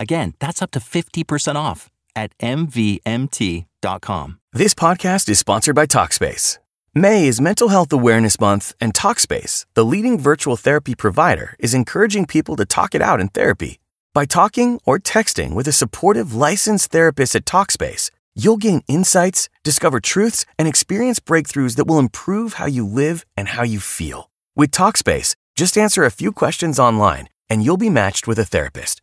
Again, that's up to 50% off at MVMT.com. This podcast is sponsored by Talkspace. May is Mental Health Awareness Month, and Talkspace, the leading virtual therapy provider, is encouraging people to talk it out in therapy. By talking or texting with a supportive licensed therapist at Talkspace, you'll gain insights, discover truths, and experience breakthroughs that will improve how you live and how you feel. With Talkspace, just answer a few questions online, and you'll be matched with a therapist.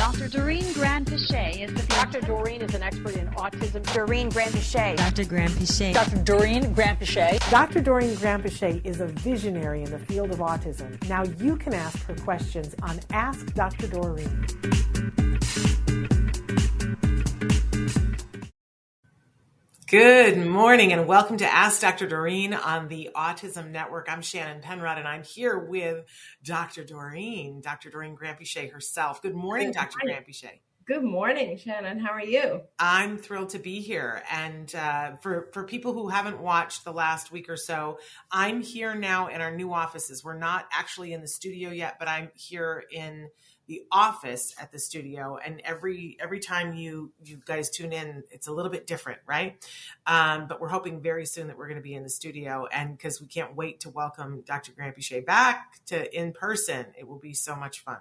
Dr. Doreen Granpeesheh is the Dr. Doreen is an expert in autism. Doreen Granpeesheh. Dr. Granpeesheh. Dr. Doreen Grand Pichet. Dr. Doreen Granpeesheh is a visionary in the field of autism. Now you can ask her questions on Ask Dr. Doreen. Good morning and welcome to Ask Dr. Doreen on the Autism Network. I'm Shannon Penrod and I'm here with Dr. Doreen, Dr. Doreen Granpeesheh herself. Good morning, Dr. Granpeesheh. Good morning, Shannon. How are you? I'm thrilled to be here. And uh, for, for people who haven't watched the last week or so, I'm here now in our new offices. We're not actually in the studio yet, but I'm here in the office at the studio and every every time you you guys tune in it's a little bit different right um, but we're hoping very soon that we're going to be in the studio and because we can't wait to welcome dr Granpeesheh back to in person it will be so much fun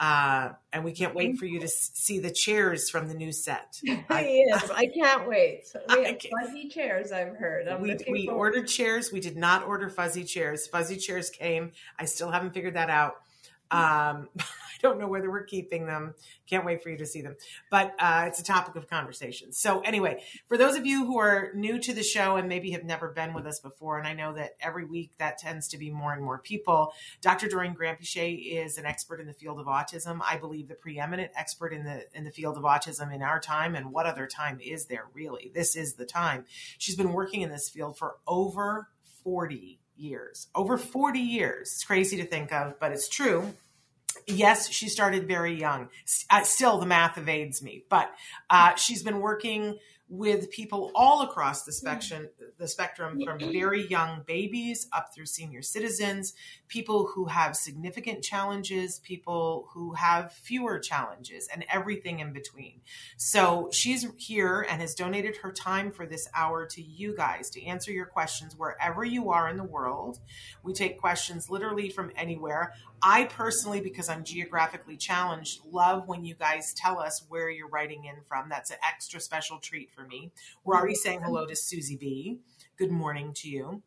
uh, and we can't wait for you to see the chairs from the new set. I, yes, I can't wait. We have fuzzy chairs, I've heard. I'm we we ordered chairs. We did not order fuzzy chairs. Fuzzy chairs came. I still haven't figured that out. Um, I don't know whether we're keeping them. Can't wait for you to see them. But uh, it's a topic of conversation. So, anyway, for those of you who are new to the show and maybe have never been with us before, and I know that every week that tends to be more and more people, Dr. Doreen Granpeesheh is an expert in the field of autism. I believe the preeminent expert in the in the field of autism in our time. And what other time is there really? This is the time. She's been working in this field for over 40 years. Over 40 years. It's crazy to think of, but it's true yes, she started very young. Uh, still, the math evades me, but uh, she's been working with people all across the spectrum, the spectrum from very young babies up through senior citizens, people who have significant challenges, people who have fewer challenges, and everything in between. So she's here and has donated her time for this hour to you guys to answer your questions wherever you are in the world. We take questions literally from anywhere. I personally, because I'm geographically challenged, love when you guys tell us where you're writing in from. That's an extra special treat for me. We're already saying hello to Susie B. Good morning to you.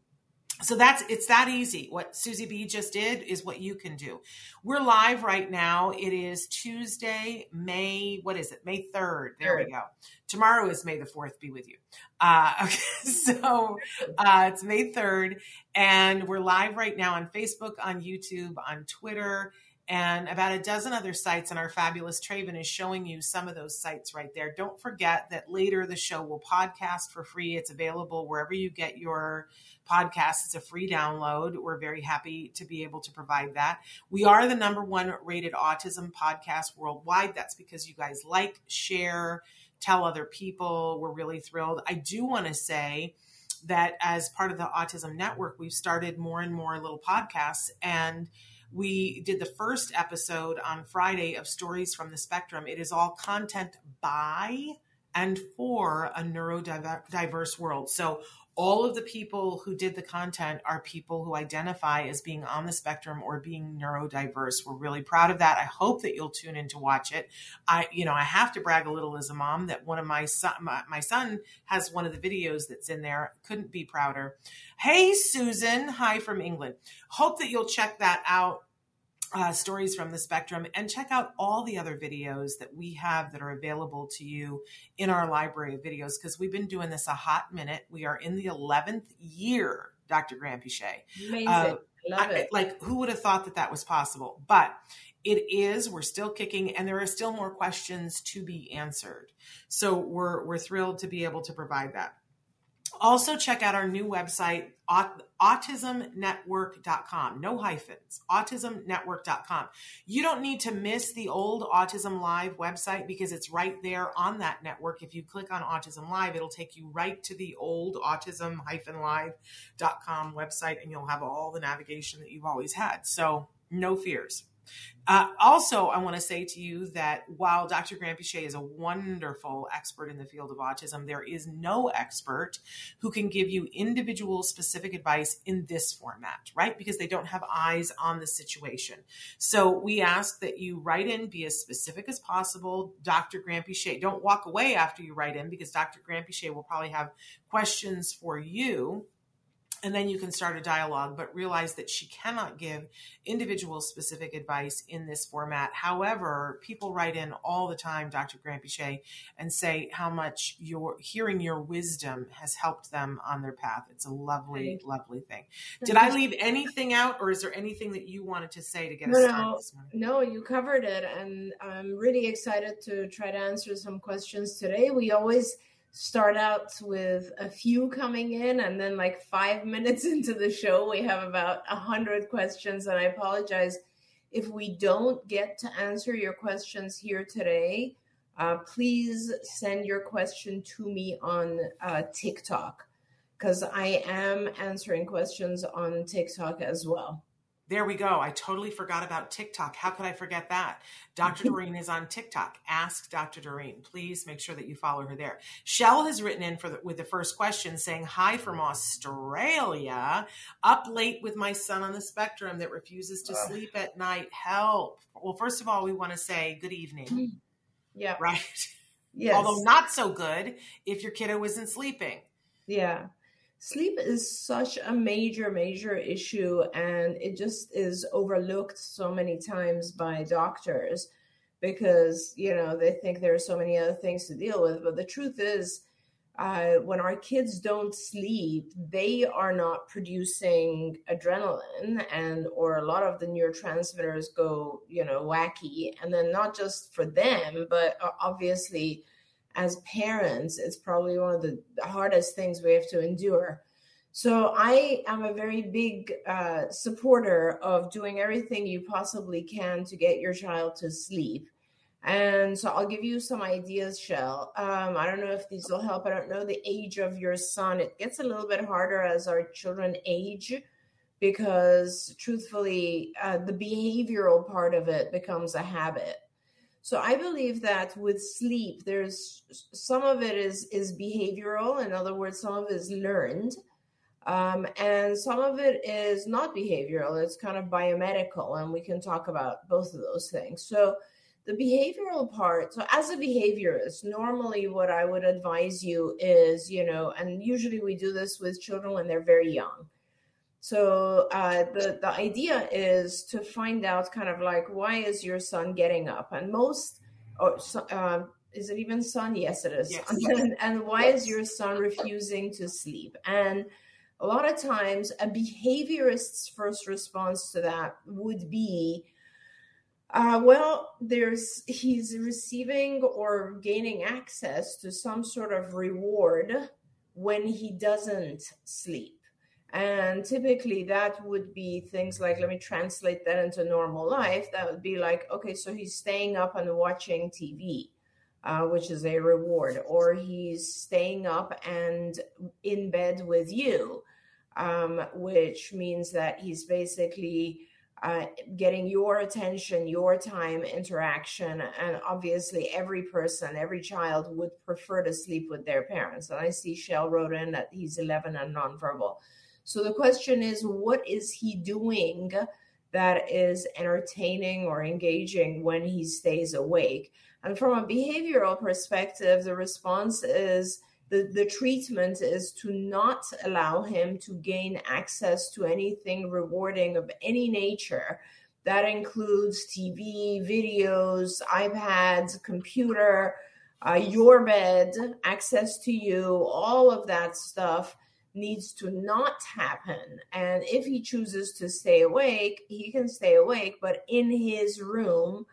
So that's it's that easy. What Susie B just did is what you can do. We're live right now. It is Tuesday, May, what is it? May 3rd. There we go. Tomorrow is May the 4th be with you. Uh, okay, so uh, it's May 3rd, and we're live right now on Facebook, on YouTube, on Twitter, and about a dozen other sites. And our fabulous Traven is showing you some of those sites right there. Don't forget that later the show will podcast for free. It's available wherever you get your podcast. It's a free download. We're very happy to be able to provide that. We are the number one rated autism podcast worldwide. That's because you guys like, share, tell other people. We're really thrilled. I do want to say that as part of the Autism Network, we've started more and more little podcasts and we did the first episode on Friday of Stories from the Spectrum. It is all content by and for a neurodiverse world. So all of the people who did the content are people who identify as being on the spectrum or being neurodiverse. We're really proud of that. I hope that you'll tune in to watch it. I, you know, I have to brag a little as a mom that one of my son, my, my son has one of the videos that's in there. Couldn't be prouder. Hey, Susan. Hi from England. Hope that you'll check that out uh, stories from the spectrum and check out all the other videos that we have that are available to you in our library of videos because we've been doing this a hot minute. We are in the 11th year, Dr. Granpeesheh. Amazing. Uh, Love I, it. Like, who would have thought that that was possible? But it is we're still kicking and there are still more questions to be answered so we're we're thrilled to be able to provide that also, check out our new website, autismnetwork.com. No hyphens, autismnetwork.com. You don't need to miss the old Autism Live website because it's right there on that network. If you click on Autism Live, it'll take you right to the old autism-live.com website and you'll have all the navigation that you've always had. So, no fears. Uh, also, I want to say to you that while Dr. Granpeesheh is a wonderful expert in the field of autism, there is no expert who can give you individual specific advice in this format, right? Because they don't have eyes on the situation. So we ask that you write in, be as specific as possible. Dr. Granpeesheh, don't walk away after you write in because Dr. Granpeesheh will probably have questions for you and then you can start a dialogue but realize that she cannot give individual specific advice in this format. However people write in all the time dr granpeesheh and say how much your hearing your wisdom has helped them on their path. It's a lovely lovely thing. Did i leave anything out or is there anything that you wanted to say to get us no, started this morning? no you covered it and i'm really excited to try to answer some questions today. We always start out with a few coming in and then like five minutes into the show we have about a hundred questions and i apologize. If we don't get to answer your questions here today uh, please send your question to me on uh, tiktok because i am answering questions on tiktok as well there we go. I totally forgot about TikTok. How could I forget that? Dr. Mm-hmm. Doreen is on TikTok. Ask Dr. Doreen. Please make sure that you follow her there. Shell has written in for the, with the first question saying, Hi from Australia. Up late with my son on the spectrum that refuses to sleep at night. Help. Well, first of all, we want to say good evening. Mm-hmm. Yeah. Right? Yes. Although not so good if your kiddo isn't sleeping. Yeah sleep is such a major major issue and it just is overlooked so many times by doctors because you know they think there are so many other things to deal with. But the truth is uh, when our kids don't sleep they are not producing adrenaline and or a lot of the neurotransmitters go you know wacky. And then not just for them but uh, obviously as parents, it's probably one of the hardest things we have to endure. So I am a very big uh, supporter of doing everything you possibly can to get your child to sleep. And so I'll give you some ideas, Shell. Um, I don't know if these will help. I don't know the age of your son. It gets a little bit harder as our children age because, truthfully, uh, the behavioral part of it becomes a habit. So I believe that with sleep, there's some of it is is behavioral. In other words, some of it is learned, um, and some of it is not behavioral. It's kind of biomedical, and we can talk about both of those things. So the behavioral part so as a behaviorist normally what i would advise you is you know and usually we do this with children when they're very young so uh, the the idea is to find out kind of like why is your son getting up and most or uh, is it even son yes it is Yes. and, and why Yes. is your son refusing to sleep and a lot of times a behaviorist's first response to that would be uh, well, there's he's receiving or gaining access to some sort of reward when he doesn't sleep. And typically that would be things like, let me translate that into normal life. That would be like, okay, so he's staying up and watching TV, uh, which is a reward, or he's staying up and in bed with you, um, which means that he's basically uh, getting your attention, your time, interaction. And obviously, every person, every child would prefer to sleep with their parents. And I see Shell wrote in that he's 11 and nonverbal. So the question is, what is he doing that is entertaining or engaging when he stays awake? And from a behavioral perspective, the response is the, the treatment is to not allow him to gain access to anything rewarding of any nature. That includes TV, videos, iPads, computer, uh, your bed, access to you, all of that stuff needs to not happen. And if he chooses to stay awake, he can stay awake, but in his room,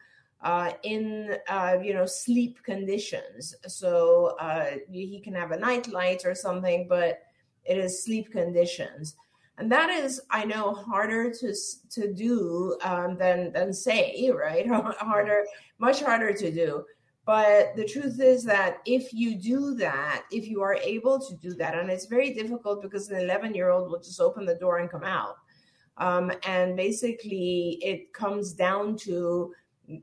uh, in uh, you know sleep conditions. So uh, he can have a night light or something, but it is sleep conditions, and that is I know harder to to do um, than than say right harder much harder to do. But the truth is that if you do that, if you are able to do that, and it's very difficult because an 11 year old will just open the door and come out. Um, and basically, it comes down to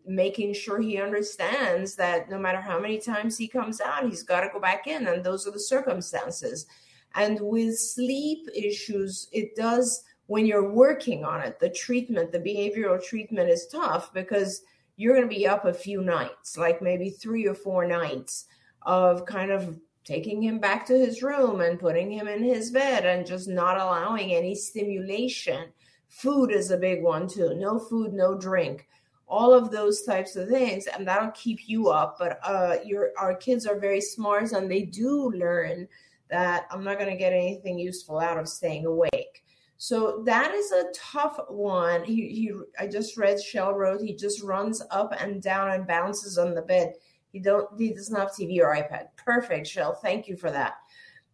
making sure he understands that no matter how many times he comes out, he's got to go back in, and those are the circumstances. And with sleep issues, it does when you're working on it, the treatment, the behavioral treatment is tough because you're going to be up a few nights, like maybe three or four nights of kind of taking him back to his room and putting him in his bed and just not allowing any stimulation. Food is a big one too. No food, no drink all of those types of things and that'll keep you up but uh your our kids are very smart and they do learn that i'm not going to get anything useful out of staying awake so that is a tough one. He, he i just read shell wrote he just runs up and down and bounces on the bed. He don't he doesn't have tv or ipad. Perfect shell. Thank you for that.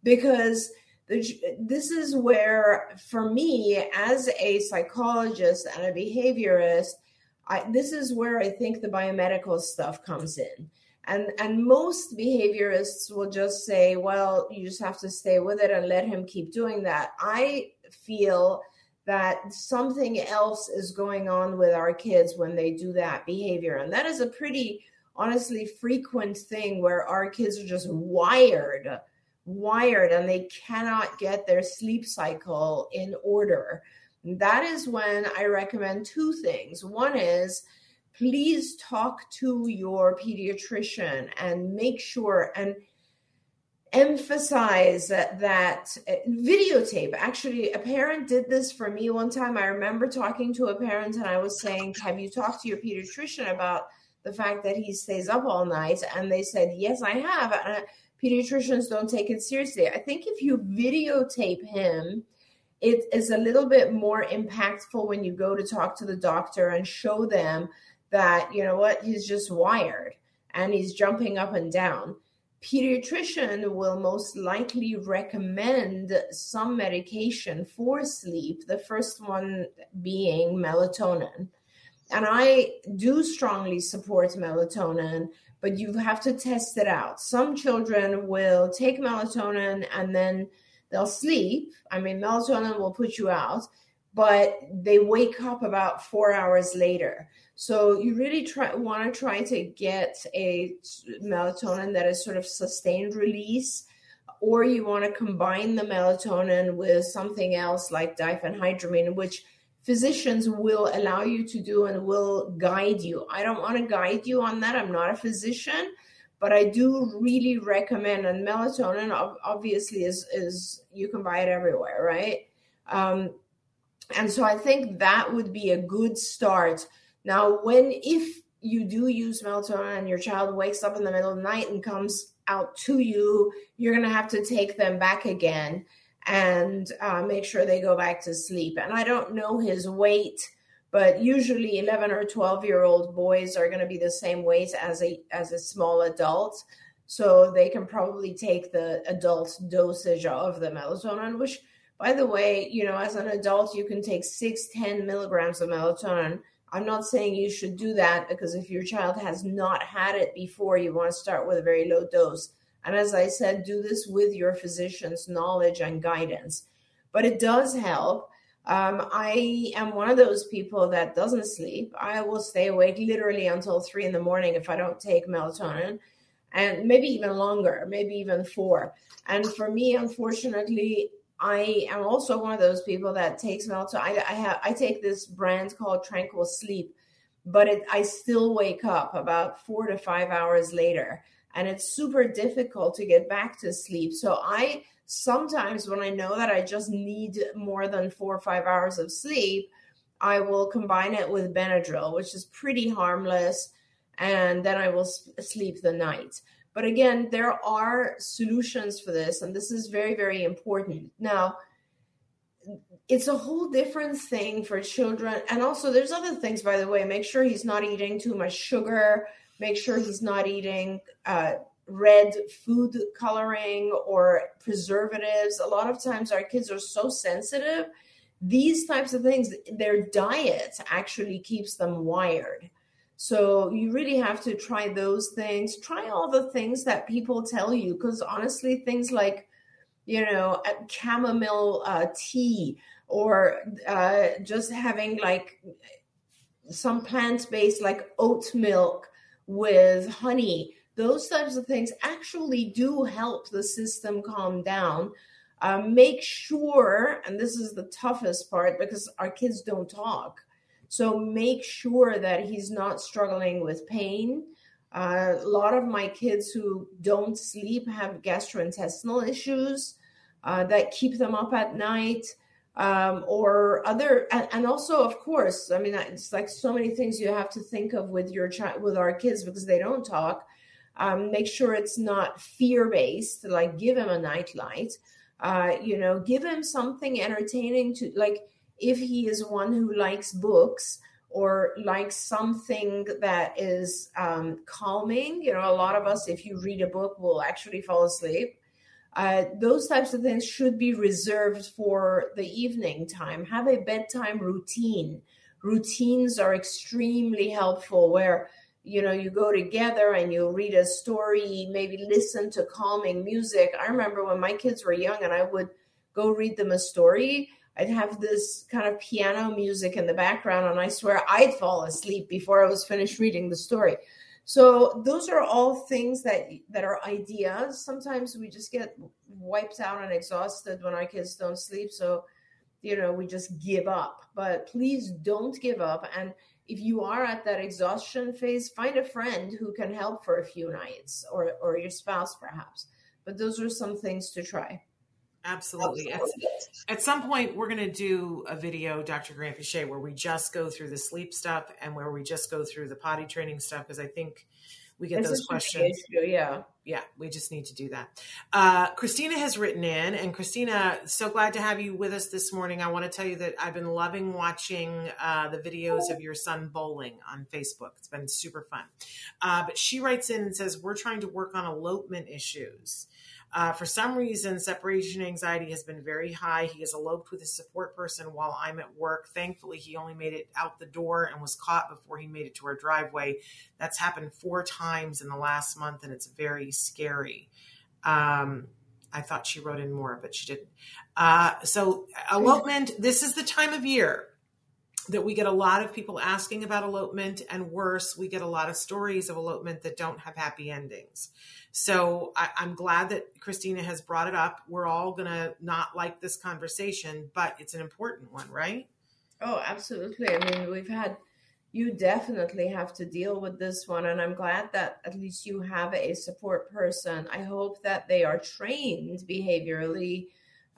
Because the, this is where for me as a psychologist and a behaviorist I, this is where I think the biomedical stuff comes in. And and most behaviorists will just say, well, you just have to stay with it and let him keep doing that. I feel that something else is going on with our kids when they do that behavior. And that is a pretty honestly frequent thing where our kids are just wired, wired, and they cannot get their sleep cycle in order that is when I recommend two things. One is please talk to your pediatrician and make sure and emphasize that, uh, videotape. Actually, a parent did this for me one time. I remember talking to a parent and I was saying, Have you talked to your pediatrician about the fact that he stays up all night? And they said, Yes, I have. And pediatricians don't take it seriously. I think if you videotape him, it is a little bit more impactful when you go to talk to the doctor and show them that you know what he's just wired and he's jumping up and down pediatrician will most likely recommend some medication for sleep the first one being melatonin and I do strongly support melatonin, but you have to test it out. Some children will take melatonin and then they'll sleep. I mean, melatonin will put you out, but they wake up about four hours later. So you really try want to try to get a melatonin that is sort of sustained release, or you want to combine the melatonin with something else like diphenhydramine, which physicians will allow you to do and will guide you. I don't want to guide you on that. I'm not a physician, but I do really recommend. And melatonin, obviously, is is you can buy it everywhere, right? Um, and so I think that would be a good start. Now, when if you do use melatonin and your child wakes up in the middle of the night and comes out to you, you're going to have to take them back again and uh, make sure they go back to sleep. And I don't know his weight, but usually 11 or 12 year old boys are going to be the same weight as a as a small adult. So they can probably take the adult dosage of the melatonin, which by the way, you know, as an adult, you can take six, 10 milligrams of melatonin. I'm not saying you should do that because if your child has not had it before, you want to start with a very low dose. And as I said, do this with your physician's knowledge and guidance. But it does help. Um, I am one of those people that doesn't sleep. I will stay awake literally until three in the morning if I don't take melatonin, and maybe even longer, maybe even four. And for me, unfortunately, I am also one of those people that takes melatonin. I, I have I take this brand called Tranquil Sleep, but it, I still wake up about four to five hours later and it's super difficult to get back to sleep. So I sometimes when I know that I just need more than 4 or 5 hours of sleep, I will combine it with Benadryl, which is pretty harmless, and then I will sleep the night. But again, there are solutions for this, and this is very, very important. Now, it's a whole different thing for children. And also, there's other things, by the way. Make sure he's not eating too much sugar make sure he's not eating uh, red food coloring or preservatives. A lot of times our kids are so sensitive. These types of things, their diet actually keeps them wired. So you really have to try those things. Try all the things that people tell you, because honestly, things like, you know, chamomile uh, tea or uh, just having like some plant based like oat milk with honey, those types of things actually do help the system calm down. Um, make sure, and this is the toughest part because our kids don't talk. So make sure that he's not struggling with pain. Uh, a lot of my kids who don't sleep have gastrointestinal issues uh, that keep them up at night um, or other and, and, also of course i mean it's like so many things you have to think of with your child with our kids because they don't talk um, make sure it's not fear based like give him a nightlight uh, you know give him something entertaining to like if he is one who likes books or likes something that is um, calming you know a lot of us if you read a book will actually fall asleep uh, those types of things should be reserved for the evening time. Have a bedtime routine. Routines are extremely helpful where you know you go together and you read a story maybe listen to calming music i remember when my kids were young and i would go read them a story i'd have this kind of piano music in the background and i swear i'd fall asleep before i was finished reading the story so those are all things that that are ideas. Sometimes we just get wiped out and exhausted when our kids don't sleep. So, you know, we just give up. But please don't give up. And if you are at that exhaustion phase, find a friend who can help for a few nights or or your spouse perhaps. But those are some things to try. Absolutely. At, at, some point, we're going to do a video, Dr. Granpeesheh, where we just go through the sleep stuff and where we just go through the potty training stuff because I think we get those questions. Issue, yeah. Yeah, we just need to do that. Uh, Christina has written in, and Christina, so glad to have you with us this morning. I want to tell you that I've been loving watching uh, the videos of your son bowling on Facebook. It's been super fun. Uh, but she writes in and says, We're trying to work on elopement issues. Uh, for some reason, separation anxiety has been very high. He has eloped with his support person while I'm at work. Thankfully, he only made it out the door and was caught before he made it to our driveway. That's happened four times in the last month, and it's very scary. Um, I thought she wrote in more, but she didn't. Uh, so, elopement, this is the time of year that we get a lot of people asking about elopement, and worse, we get a lot of stories of elopement that don't have happy endings. So I, am glad that Christina has brought it up. We're all gonna not like this conversation, but it's an important one, right? Oh, absolutely. I mean, we've had you definitely have to deal with this one, and I'm glad that at least you have a support person. I hope that they are trained behaviorally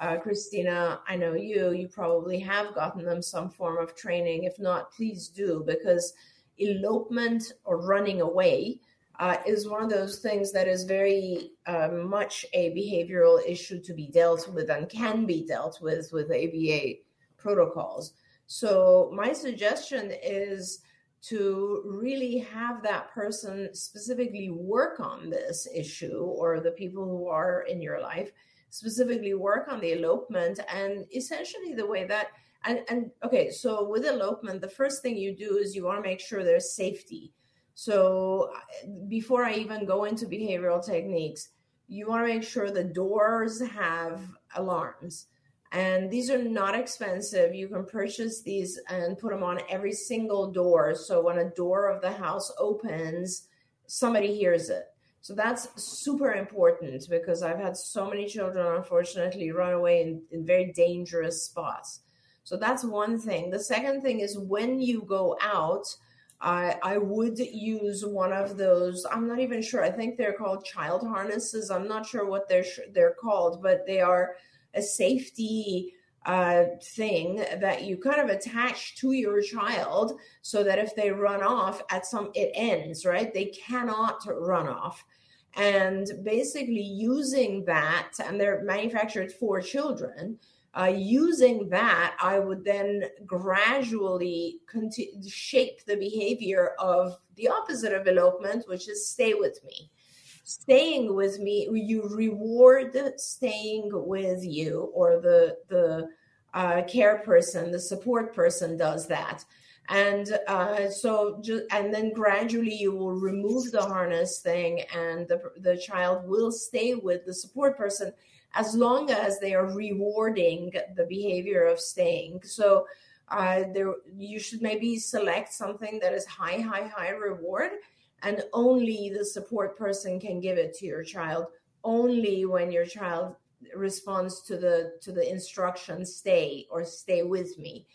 uh, Christina, I know you, you probably have gotten them some form of training. If not, please do, because elopement or running away uh, is one of those things that is very uh, much a behavioral issue to be dealt with and can be dealt with with ABA protocols. So, my suggestion is to really have that person specifically work on this issue or the people who are in your life specifically work on the elopement and essentially the way that and and okay so with elopement the first thing you do is you want to make sure there's safety. So before i even go into behavioral techniques you want to make sure the doors have alarms. And these are not expensive. You can purchase these and put them on every single door. So when a door of the house opens somebody hears it so that's super important because I've had so many children, unfortunately, run away in, in very dangerous spots. So that's one thing. The second thing is when you go out, I, I would use one of those. I'm not even sure. I think they're called child harnesses. I'm not sure what they're they're called, but they are a safety uh, thing that you kind of attach to your child so that if they run off at some, it ends, right? They cannot run off and basically using that, and they're manufactured for children. Uh, using that, I would then gradually continue, shape the behavior of the opposite of elopement, which is stay with me. Staying with me, you reward staying with you, or the the uh, care person, the support person does that. And uh, so just, and then gradually you will remove the harness thing and the, the child will stay with the support person as long as they are rewarding the behavior of staying. So uh, there you should maybe select something that is high high high reward and only the support person can give it to your child only when your child responds to the to the instruction stay or stay with me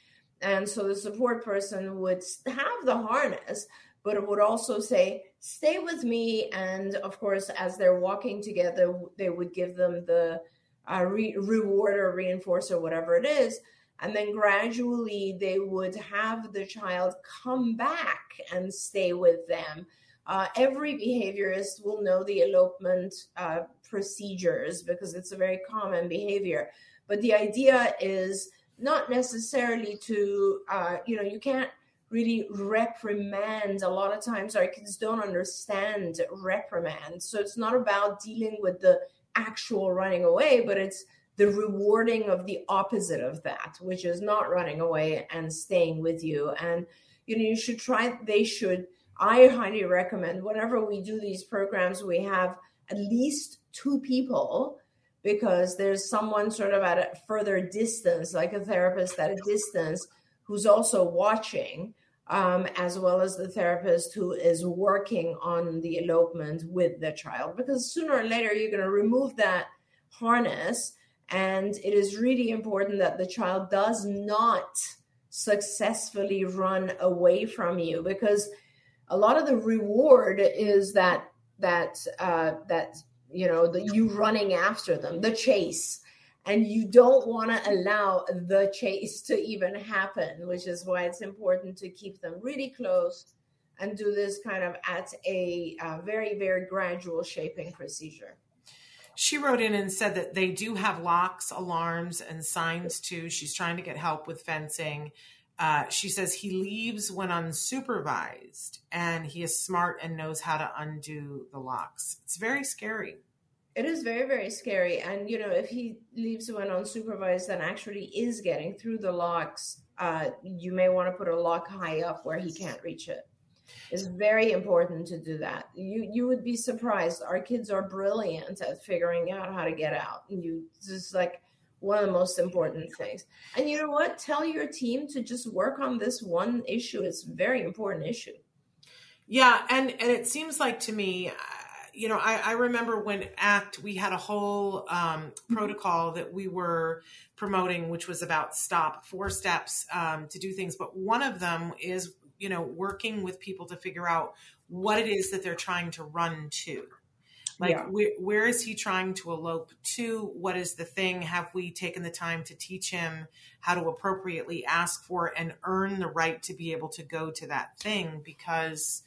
and so the support person would have the harness, but it would also say, stay with me. And of course, as they're walking together, they would give them the uh, re- reward or reinforcer, whatever it is. And then gradually they would have the child come back and stay with them. Uh, every behaviorist will know the elopement uh, procedures because it's a very common behavior. But the idea is not necessarily to uh, you know you can't really reprimand. A lot of times our kids don't understand reprimand. So it's not about dealing with the actual running away but it's the rewarding of the opposite of that which is not running away and staying with you. And you know you should try they should i highly recommend whenever we do these programs we have at least two people because there's someone sort of at a further distance, like a therapist at a distance, who's also watching, um, as well as the therapist who is working on the elopement with the child. Because sooner or later, you're going to remove that harness. And it is really important that the child does not successfully run away from you because a lot of the reward is that that uh, that you know, the you running after them, the chase. And you don't want to allow the chase to even happen, which is why it's important to keep them really close and do this kind of at a uh, very, very gradual shaping procedure. She wrote in and said that they do have locks, alarms, and signs too. She's trying to get help with fencing. Uh, she says he leaves when unsupervised and he is smart and knows how to undo the locks. It's very scary. It is very, very scary. And, you know, if he leaves when unsupervised and actually is getting through the locks, uh, you may want to put a lock high up where he can't reach it. It's very important to do that. You you would be surprised. Our kids are brilliant at figuring out how to get out. And you just like one of the most important things. And you know what? Tell your team to just work on this one issue. It's a very important issue. Yeah, and and it seems like to me, uh, you know, I, I remember when ACT we had a whole um, protocol that we were promoting, which was about stop four steps um, to do things. But one of them is you know working with people to figure out what it is that they're trying to run to like yeah. where, where is he trying to elope to? What is the thing? Have we taken the time to teach him how to appropriately ask for and earn the right to be able to go to that thing? Because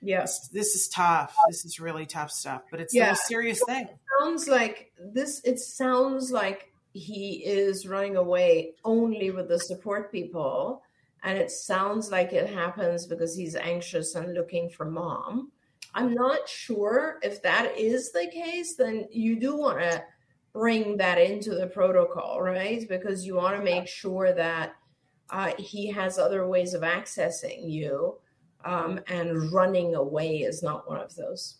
yes. this, is tough. This is really tough stuff but it's yeah. a serious thing. it sounds like this it sounds like he is running away only with the support people and it sounds like it happens because he's anxious and looking for mom I'm not sure if that is the case, then you do want to bring that into the protocol, right? Because you want to make sure that uh, he has other ways of accessing you, um, and running away is not one of those.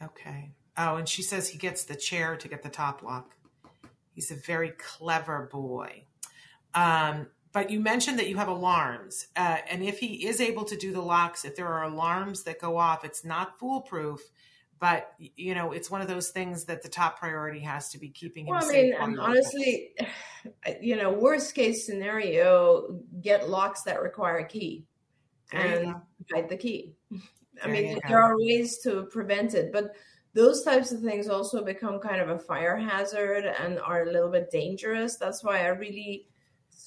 Okay. Oh, and she says he gets the chair to get the top lock. He's a very clever boy. Um, but you mentioned that you have alarms. Uh, and if he is able to do the locks, if there are alarms that go off, it's not foolproof. But you know, it's one of those things that the top priority has to be keeping him well, I mean, and honestly, you know, worst case scenario, get locks that require a key and hide the key. I mean, there are ways to prevent it, but those types of things also become kind of a fire hazard and are a little bit dangerous. That's why I really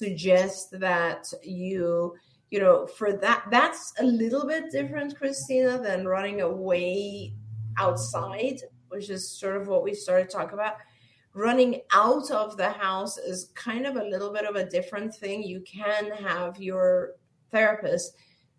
suggest that you you know for that that's a little bit different christina than running away outside which is sort of what we started talking about. Running out of the house is kind of a little bit of a different thing. You can have your therapist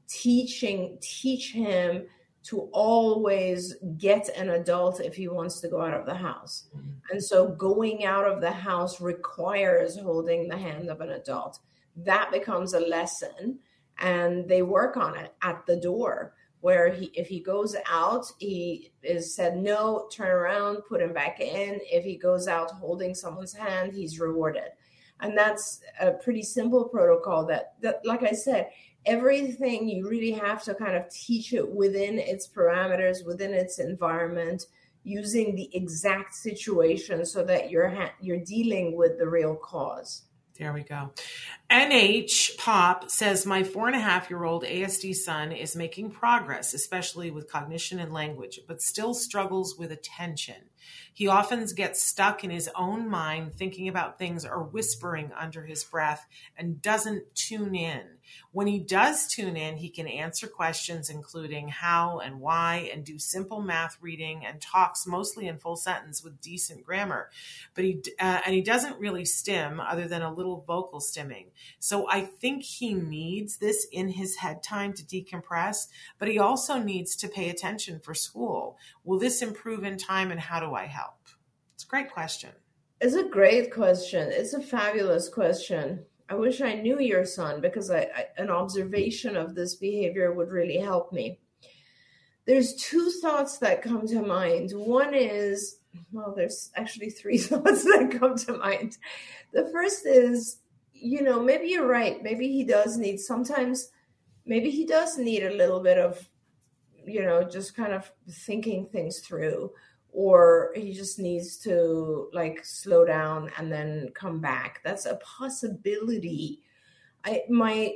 teaching teach him to always get an adult if he wants to go out of the house. Mm-hmm. And so going out of the house requires holding the hand of an adult. That becomes a lesson and they work on it at the door where he if he goes out he is said no turn around put him back in if he goes out holding someone's hand he's rewarded and that's a pretty simple protocol that that like i said everything you really have to kind of teach it within its parameters within its environment using the exact situation so that you're ha- you're dealing with the real cause there we go. NH Pop says My four and a half year old ASD son is making progress, especially with cognition and language, but still struggles with attention. He often gets stuck in his own mind, thinking about things or whispering under his breath, and doesn't tune in. When he does tune in, he can answer questions including how and why, and do simple math reading, and talks mostly in full sentence with decent grammar. But he uh, and he doesn't really stim, other than a little vocal stimming. So I think he needs this in his head time to decompress, but he also needs to pay attention for school. Will this improve in time, and how do I help? It's a great question. It's a great question. It's a fabulous question. I wish I knew your son because I, I, an observation of this behavior would really help me. There's two thoughts that come to mind. One is, well, there's actually three thoughts that come to mind. The first is, you know, maybe you're right. Maybe he does need sometimes, maybe he does need a little bit of, you know, just kind of thinking things through or he just needs to like slow down and then come back. That's a possibility. I my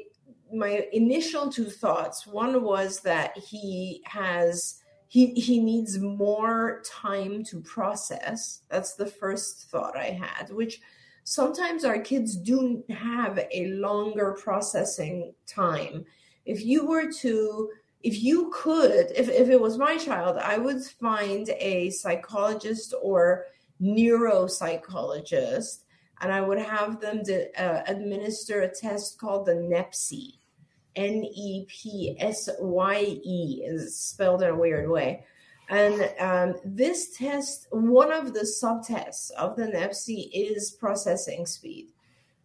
my initial two thoughts one was that he has he he needs more time to process. That's the first thought i had which sometimes our kids do have a longer processing time. If you were to if you could, if, if it was my child, I would find a psychologist or neuropsychologist and I would have them to, uh, administer a test called the NEPSY. N E P S Y E is spelled in a weird way. And um, this test, one of the subtests of the NEPSY is processing speed.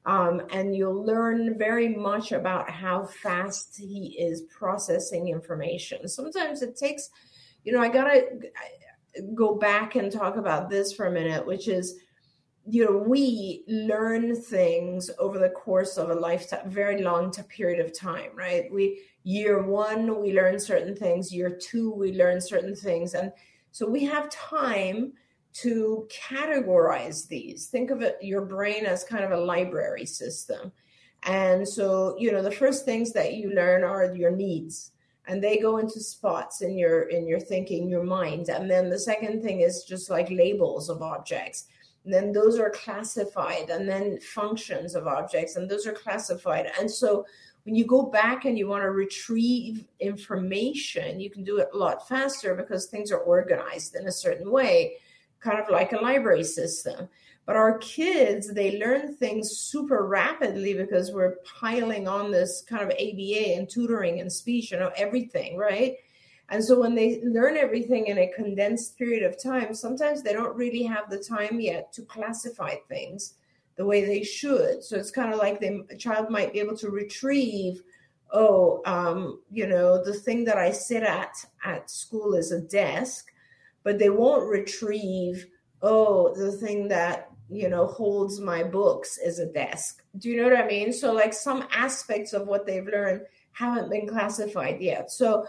Um, and you'll learn very much about how fast he is processing information. Sometimes it takes, you know, I gotta go back and talk about this for a minute, which is, you know, we learn things over the course of a lifetime, very long period of time, right? We year one we learn certain things, year two we learn certain things, and so we have time to categorize these. Think of it, your brain as kind of a library system. And so, you know, the first things that you learn are your needs and they go into spots in your in your thinking, your mind. And then the second thing is just like labels of objects. And then those are classified and then functions of objects and those are classified. And so when you go back and you want to retrieve information, you can do it a lot faster because things are organized in a certain way kind of like a library system. But our kids, they learn things super rapidly because we're piling on this kind of ABA and tutoring and speech, you know, everything, right? And so when they learn everything in a condensed period of time, sometimes they don't really have the time yet to classify things the way they should. So it's kind of like they, a child might be able to retrieve, oh, um, you know, the thing that I sit at at school is a desk but they won't retrieve oh the thing that you know holds my books is a desk. Do you know what i mean? So like some aspects of what they've learned haven't been classified yet. So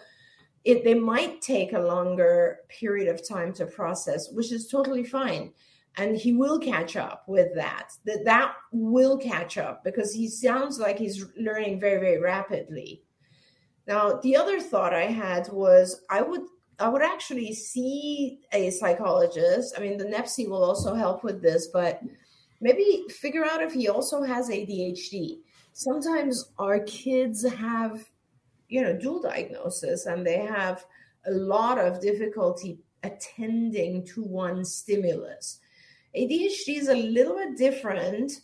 it they might take a longer period of time to process which is totally fine. And he will catch up with that. That that will catch up because he sounds like he's learning very very rapidly. Now the other thought i had was i would I would actually see a psychologist. I mean, the NEPSY will also help with this, but maybe figure out if he also has ADHD. Sometimes our kids have, you know, dual diagnosis and they have a lot of difficulty attending to one stimulus. ADHD is a little bit different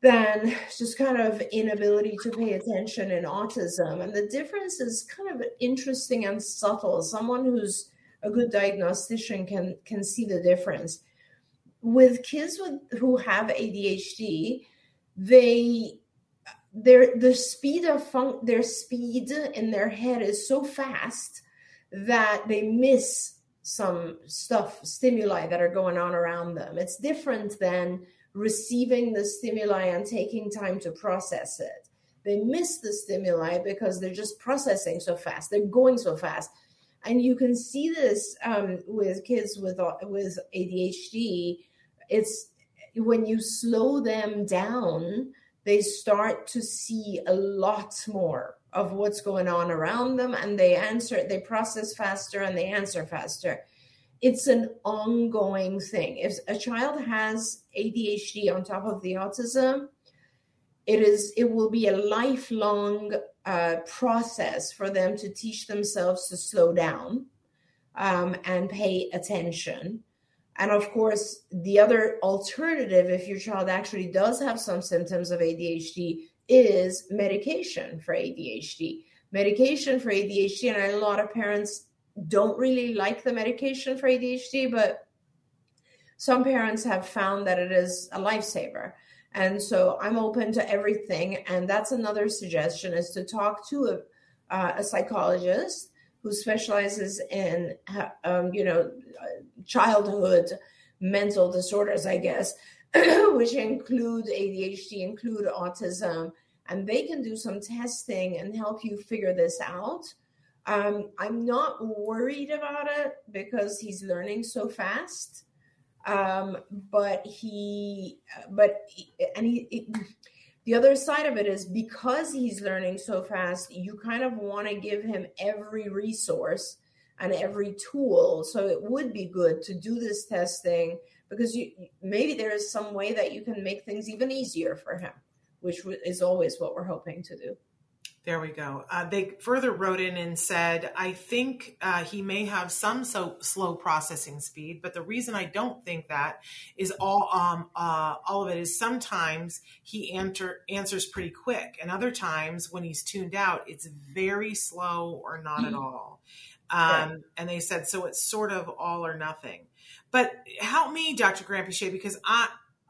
than just kind of inability to pay attention in autism. And the difference is kind of interesting and subtle. Someone who's a good diagnostician can can see the difference. With kids with who have ADHD, they their the speed of fun, their speed in their head is so fast that they miss some stuff stimuli that are going on around them. It's different than receiving the stimuli and taking time to process it. They miss the stimuli because they're just processing so fast. They're going so fast. And you can see this um, with kids with with ADHD. It's when you slow them down, they start to see a lot more of what's going on around them, and they answer, they process faster, and they answer faster it's an ongoing thing. If a child has ADHD on top of the autism, it is it will be a lifelong uh, process for them to teach themselves to slow down um, and pay attention. And of course, the other alternative, if your child actually does have some symptoms of ADHD, is medication for ADHD. Medication for ADHD, and a lot of parents don't really like the medication for ADHD, but some parents have found that it is a lifesaver. And so I'm open to everything. And that's another suggestion is to talk to a, uh, a psychologist who specializes in, um, you know, childhood mental disorders, I guess, which include ADHD, include autism, and they can do some testing and help you figure this out. Um, I'm not worried about it because he's learning so fast. Um, but he, but and he, it, the other side of it is because he's learning so fast, you kind of want to give him every resource and every tool. So it would be good to do this testing because you maybe there is some way that you can make things even easier for him, which is always what we're hoping to do. There we go. Uh, they further wrote in and said, I think uh, he may have some so slow processing speed, but the reason I don't think that is all um, uh, all of it is sometimes he answer, answers pretty quick, and other times when he's tuned out, it's very slow or not mm-hmm. at all. Um, And they said, so it's sort of all or nothing. But help me, Dr. Granpeesheh, because I,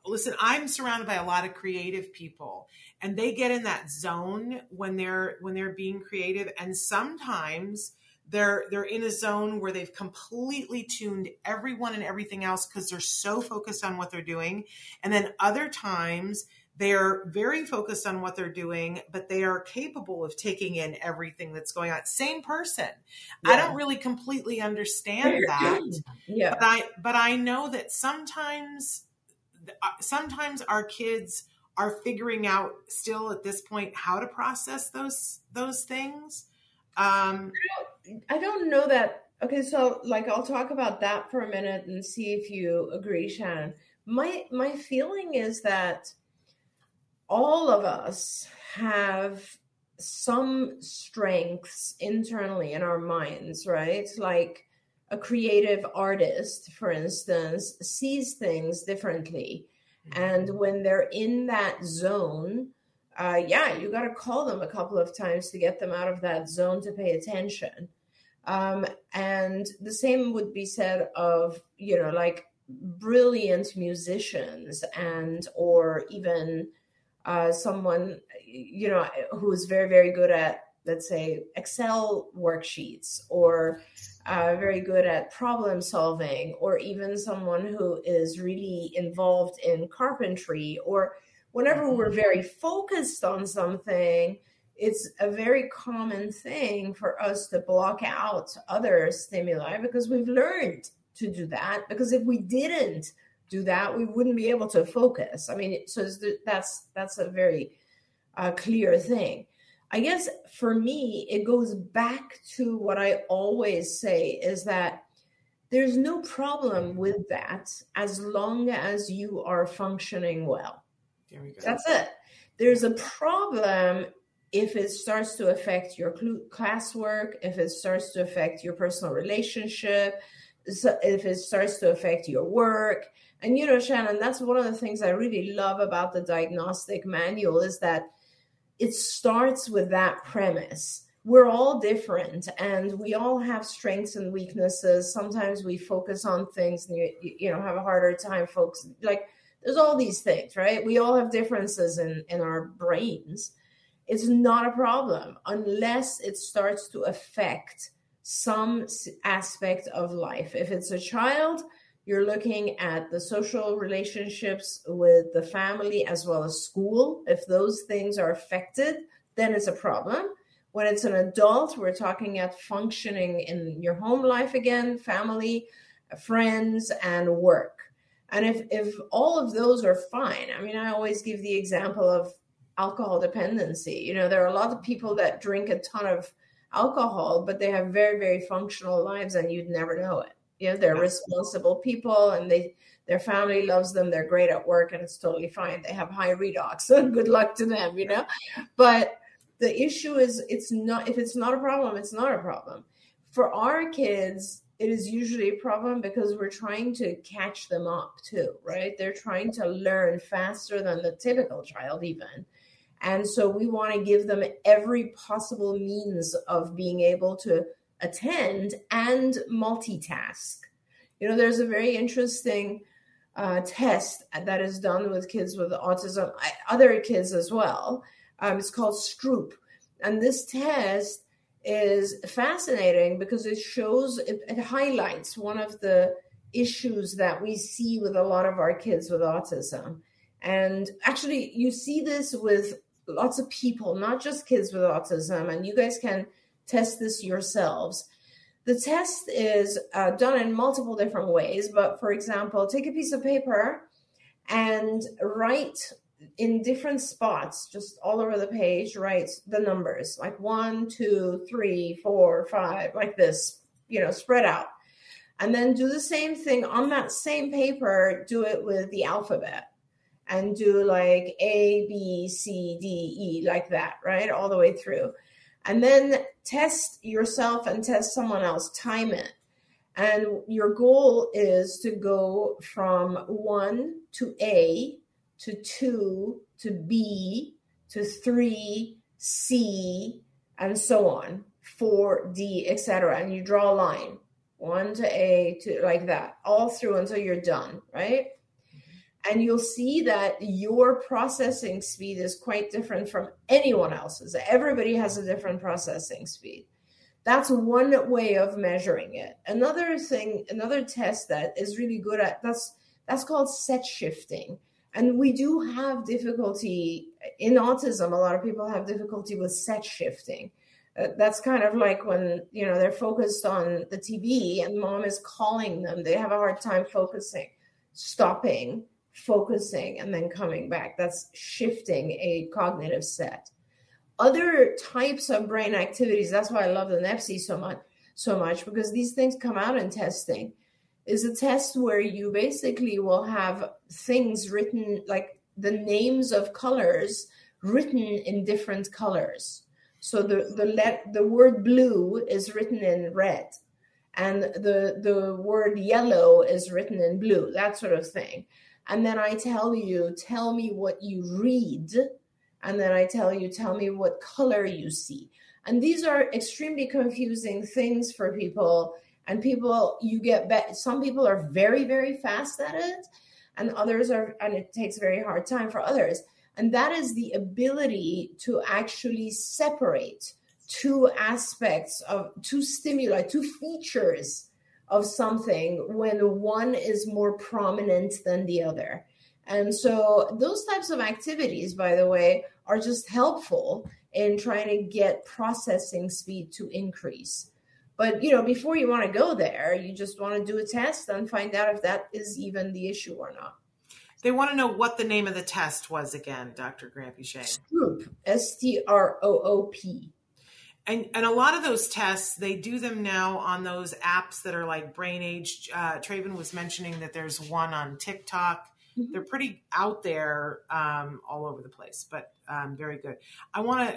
listen, I'm surrounded by a lot of creative people and they get in that zone when they're, when they're being creative. And sometimes they're, they're in a zone where they've completely tuned everyone and everything else because they're so focused on what they're doing. And then other times they're very focused on what they're doing, but they are capable of taking in everything that's going on. Same person. Yeah. I don't really completely understand that. yeah. But I but I know that sometimes sometimes our kids are figuring out still at this point how to process those those things. Um I don't, I don't know that okay, so like I'll talk about that for a minute and see if you agree, Shannon. My my feeling is that all of us have some strengths internally in our minds, right? Like a creative artist, for instance, sees things differently. And mm-hmm. when they're in that zone, uh, yeah, you got to call them a couple of times to get them out of that zone to pay attention. Um, and the same would be said of, you know, like brilliant musicians and, or even uh, someone you know who's very very good at let's say excel worksheets or uh, very good at problem solving or even someone who is really involved in carpentry or whenever we're very focused on something it's a very common thing for us to block out other stimuli because we've learned to do that because if we didn't do that, we wouldn't be able to focus. I mean, so that's that's a very uh, clear thing. I guess for me, it goes back to what I always say is that there's no problem with that as long as you are functioning well. There we go. That's it. There's a problem if it starts to affect your classwork, if it starts to affect your personal relationship, if it starts to affect your work, and you know, Shannon, that's one of the things I really love about the diagnostic manual is that it starts with that premise. We're all different and we all have strengths and weaknesses. Sometimes we focus on things and you, you know have a harder time folks like there's all these things, right? We all have differences in in our brains. It's not a problem unless it starts to affect some aspect of life. If it's a child, you're looking at the social relationships with the family as well as school. If those things are affected, then it's a problem. When it's an adult, we're talking at functioning in your home life again, family, friends, and work. And if, if all of those are fine, I mean, I always give the example of alcohol dependency. You know, there are a lot of people that drink a ton of alcohol, but they have very, very functional lives and you'd never know it you know they're responsible people and they their family loves them. They're great at work and it's totally fine. They have high redox. So good luck to them you know? But the issue is it's not if it's not a problem it's not a problem. For our kids it is usually a problem because we're trying to catch them up too right? They're trying to learn faster than the typical child even. And so we want to give them every possible means of being able to attend and multitask. You know, there's a very interesting uh, test that is done with kids with autism, other kids as well. Um, it's called Stroop. And this test is fascinating because it shows, it, it highlights one of the issues that we see with a lot of our kids with autism. And actually, you see this with lots of people, not just kids with autism. And you guys can test this yourselves. The test is uh, done in multiple different ways, but for example, take a piece of paper and write in different spots, just all over the page, write the numbers like one, two, three, four, five, like this, you know, spread out. And then do the same thing on that same paper, do it with the alphabet and do like A, B, C, D, E, like that, right? All the way through and then test yourself and test someone else, time it. And your goal is to go from one to A to two to B to three, C, and so on 4, D, etc. And you draw a line, one to A, to like that, all through until you're done, right? And you'll see that your processing speed is quite different from anyone else's. Everybody has a different processing speed. That's one way of measuring it. Another thing, another test that is really good at that's that's called set shifting. And we do have difficulty in autism. A lot of people have difficulty with set shifting. Uh, that's kind of like when you know they're focused on the TV and mom is calling them. They have a hard time focusing, stopping, focusing, and then coming back. That's shifting a cognitive set. Other types of brain activities, that's why I love the NEPSY so much, so much, because these things come out in testing, is a test where you basically will have things written like the names of colors written in different colors. So the the let the word blue is written in red and the the word yellow is written in blue, that sort of thing and then I tell you, tell me what you read, and then I tell you, tell me what color you see. And these are extremely confusing things for people. And people, you get, be- some people are very, very fast at it, and others are, and it takes very hard time for others. And that is the ability to actually separate two aspects of two stimuli, two features of something when one is more prominent than the other. And so, those types of activities, by the way, are just helpful in trying to get processing speed to increase. But you know, before you want to go there, you just want to do a test and find out if that is even the issue or not. They want to know what the name of the test was again, Dr. Granpeesheh. Stroop, S T R O O P and and a lot of those tests they do them now on those apps that are like brain age uh, traven was mentioning that there's one on tiktok. Mm-hmm. they're pretty out there um, all over the place but um, very good. I want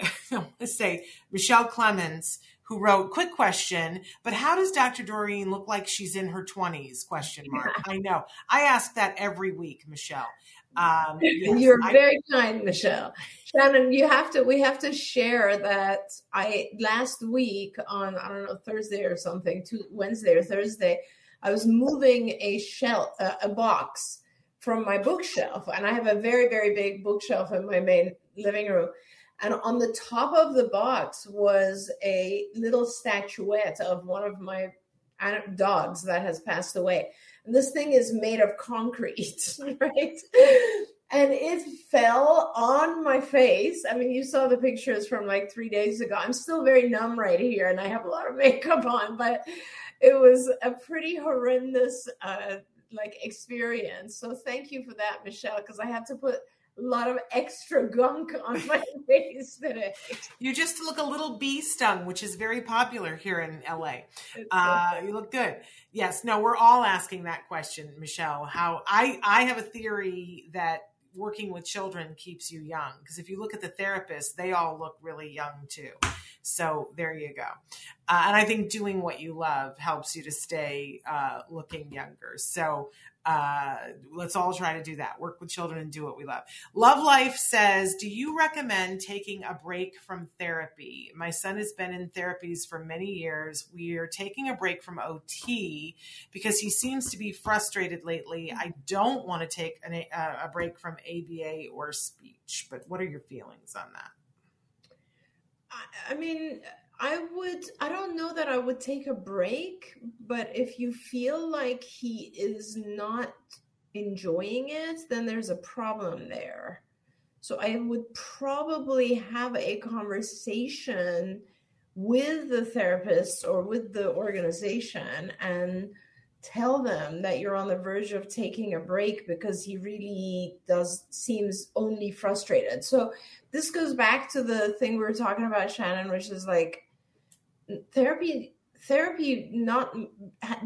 to say michelle clemens who wrote quick question but how does dr doreen look like she's in her 20s question mark. I know. I ask that every week michelle um, yes, You're I, very kind, Michelle. Shannon, you have to. We have to share that. I last week on I don't know Thursday or something, to Wednesday or Thursday, I was moving a shelf, uh, a box from my bookshelf, and I have a very very big bookshelf in my main living room. And on the top of the box was a little statuette of one of my dogs that has passed away. And this thing is made of concrete, right? And it fell on my face. I mean, you saw the pictures from like three days ago. I'm still very numb right here and I have a lot of makeup on, but it was a pretty horrendous uh, like experience. So thank you for that, Michelle, because I had to put a lot of extra gunk on my face today. You just look a little bee stung, which is very popular here in LA. Uh, you look good. Yes. No, we're all asking that question, Michelle. How I I have a theory that working with children keeps you young because if you look at the therapists, they all look really young too. So there you go. Uh, and I think doing what you love helps you to stay uh, looking younger. So uh, let's all try to do that. Work with children and do what we love. Love Life says, Do you recommend taking a break from therapy? My son has been in therapies for many years. We are taking a break from OT because he seems to be frustrated lately. I don't want to take an, a break from ABA or speech, but what are your feelings on that? I mean, I would, I don't know that I would take a break, but if you feel like he is not enjoying it, then there's a problem there. So I would probably have a conversation with the therapist or with the organization and tell them that you're on the verge of taking a break because he really does seems only frustrated. So this goes back to the thing we were talking about Shannon which is like therapy therapy not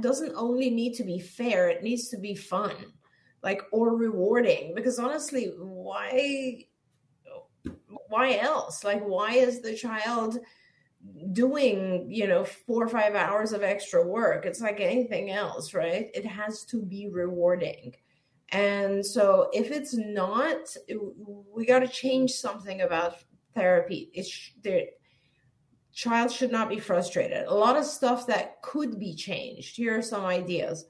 doesn't only need to be fair it needs to be fun like or rewarding because honestly why why else? Like why is the child doing you know four or five hours of extra work? It's like anything else right? It has to be rewarding. And so if it's not we got to change something about therapy. It's there child should not be frustrated. A lot of stuff that could be changed. Here are some ideas.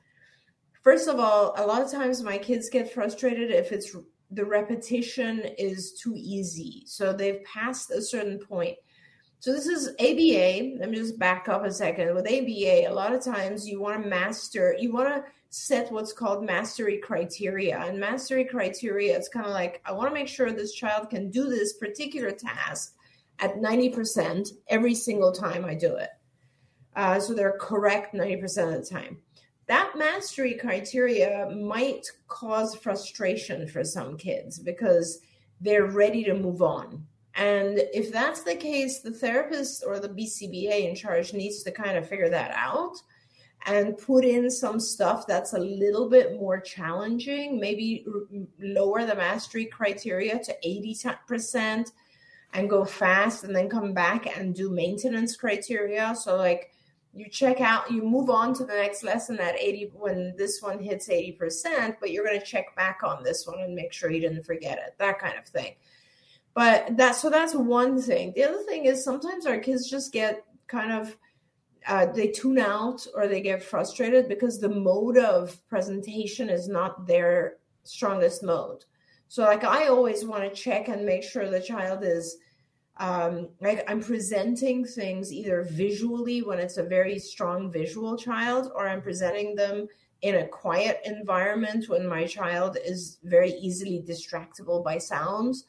First of all, a lot of times my kids get frustrated if it's the repetition is too easy. So they've passed a certain point. So this is ABA. Let me just back up a second. With ABA, a lot of times you want to master, you want to set what's called mastery criteria. And mastery criteria, it's kind of like, I want to make sure this child can do this particular task at 90% every single time I do it. Uh, so they're correct 90% of the time. That mastery criteria might cause frustration for some kids because they're ready to move on. And if that's the case, the therapist or the BCBA in charge needs to kind of figure that out and put in some stuff that's a little bit more challenging, maybe lower the mastery criteria to 80% and go fast and then come back and do maintenance criteria. So, like, you check out, you move on to the next lesson at 80 when this one hits 80%, but you're going to check back on this one and make sure you didn't forget it, that kind of thing. But that, so that's one thing. The other thing is sometimes our kids just get kind of, uh, they tune out or they get frustrated because the mode of presentation is not their strongest mode. So, like, I always want to check and make sure the child is um, like I'm presenting things either visually when it's a very strong visual child, or I'm presenting them in a quiet environment when my child is very easily distractible by sounds.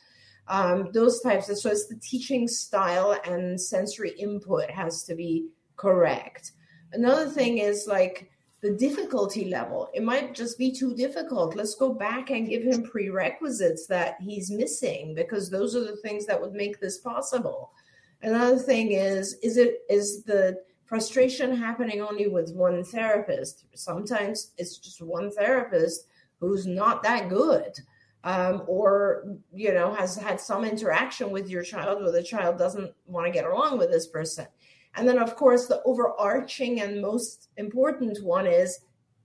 Um, those types of so it's the teaching style and sensory input has to be correct. Another thing is like the difficulty level. It might just be too difficult. Let's go back and give him prerequisites that he's missing because those are the things that would make this possible. Another thing is is it is the frustration happening only with one therapist? Sometimes it's just one therapist who's not that good. Um, or you know has had some interaction with your child where the child doesn't want to get along with this person and then, of course, the overarching and most important one is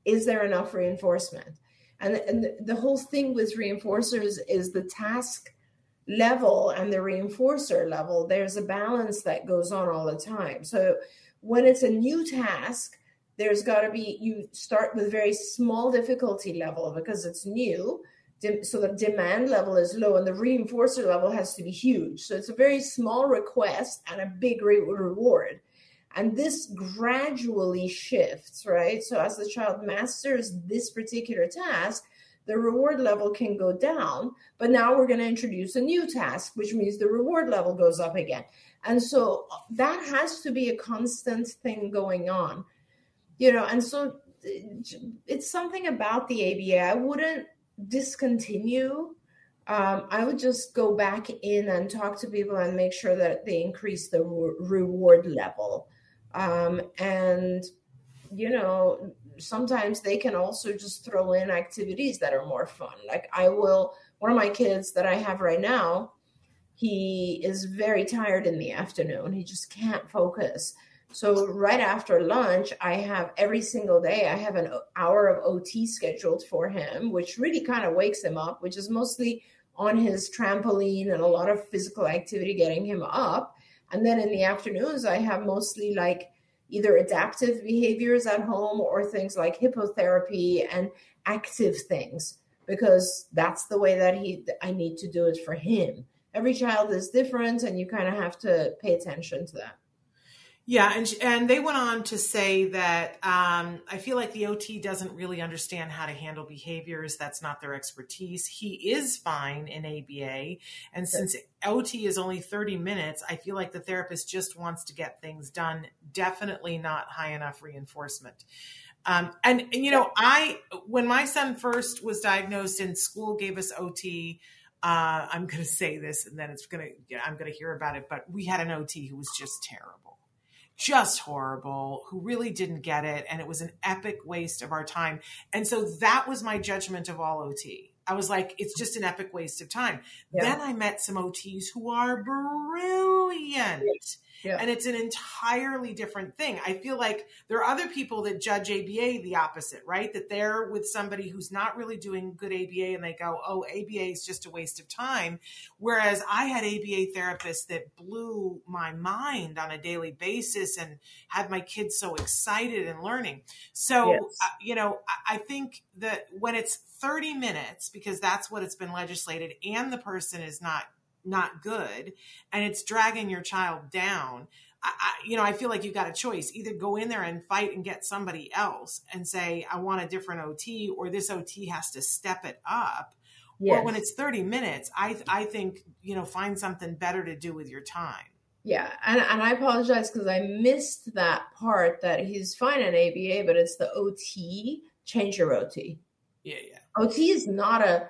is there enough reinforcement? And, and the, whole thing with reinforcers is the task level and the reinforcer level. There's a balance that goes on all the time. So when it's a new task, there's got to be, you start with very small difficulty level because it's new so the demand level is low and the reinforcer level has to be huge. So it's a very small request and a big re- reward. And this gradually shifts, right? So as the child masters this particular task, the reward level can go down. But now we're going to introduce a new task, which means the reward level goes up again. And so that has to be a constant thing going on, you know. And so uh, it's something about the ABA. I wouldn't discontinue, um, I would just go back in and talk to people and make sure that they increase the re- reward level. Um, and, you know, sometimes they can also just throw in activities that are more fun. Like I will, one of my kids that I have right now, he is very tired in the afternoon. He just can't focus. So right after lunch, I have every single day, I have an hour of OT scheduled for him, which really kind of wakes him up, which is mostly on his trampoline and a lot of physical activity getting him up. And then in the afternoons, I have mostly like either adaptive behaviors at home or things like hippotherapy and active things because that's the way that he I need to do it for him. Every child is different and you kind of have to pay attention to that. Yeah, and and they went on to say that um, I feel like the OT doesn't really understand how to handle behaviors. That's not their expertise. He is fine in ABA, and since OT is only thirty minutes, I feel like the therapist just wants to get things done. Definitely not high enough reinforcement. Um, and, and you know, I when my son first was diagnosed in school, gave us OT. Uh, I'm going to say this, and then it's going to I'm going to hear about it. But we had an OT who was just terrible just horrible, who really didn't get it. And it was an epic waste of our time. And so that was my judgment of all OT. I was like, it's just an epic waste of time. Yeah. Then I met some OTs who are brilliant. Yeah. And it's an entirely different thing. I feel like there are other people that judge ABA the opposite, right? That they're with somebody who's not really doing good ABA and they go, oh, ABA is just a waste of time. Whereas I had ABA therapists that blew my mind on a daily basis and had my kids so excited and learning. So, Yes. uh, you know, I, I think that when it's 30 minutes, because that's what it's been legislated, and the person is not not good and it's dragging your child down I, I, you know i feel like you've got a choice either go in there and fight and get somebody else and say i want a different ot or this ot has to step it up or when it's 30 minutes i i think you know find something better to do with your time Yeah, and, and I apologize because I missed that part that he's fine in ABA, but it's the OT. Change your OT. yeah yeah OT is not a.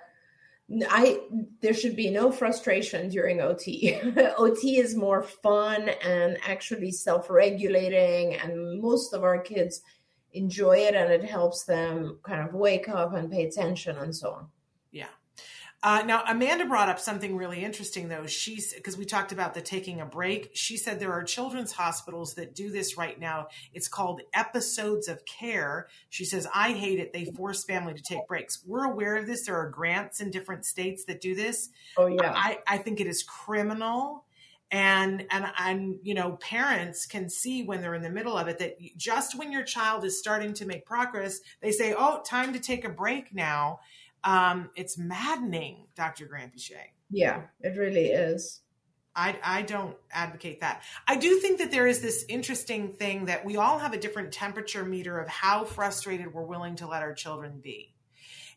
I there should be no frustration during OT. OT is more fun and actually self-regulating, and most of our kids enjoy it, and it helps them kind of wake up and pay attention and so on. Uh, now, Amanda brought up something really interesting, though. She's because we talked about the taking a break. She said there are children's hospitals that do this right now. It's called episodes of care. She says, I hate it. They force family to take breaks. We're aware of this. There are grants in different states that do this. Oh yeah, I, I think it is criminal. And, and, and, you know, parents can see when they're in the middle of it that just when your child is starting to make progress, they say, oh, time to take a break now. Um, it's maddening, Dr. Granpeesheh. yeah, it really is. I, I don't advocate that. I do think that there is this interesting thing that we all have a different temperature meter of how frustrated we're willing to let our children be.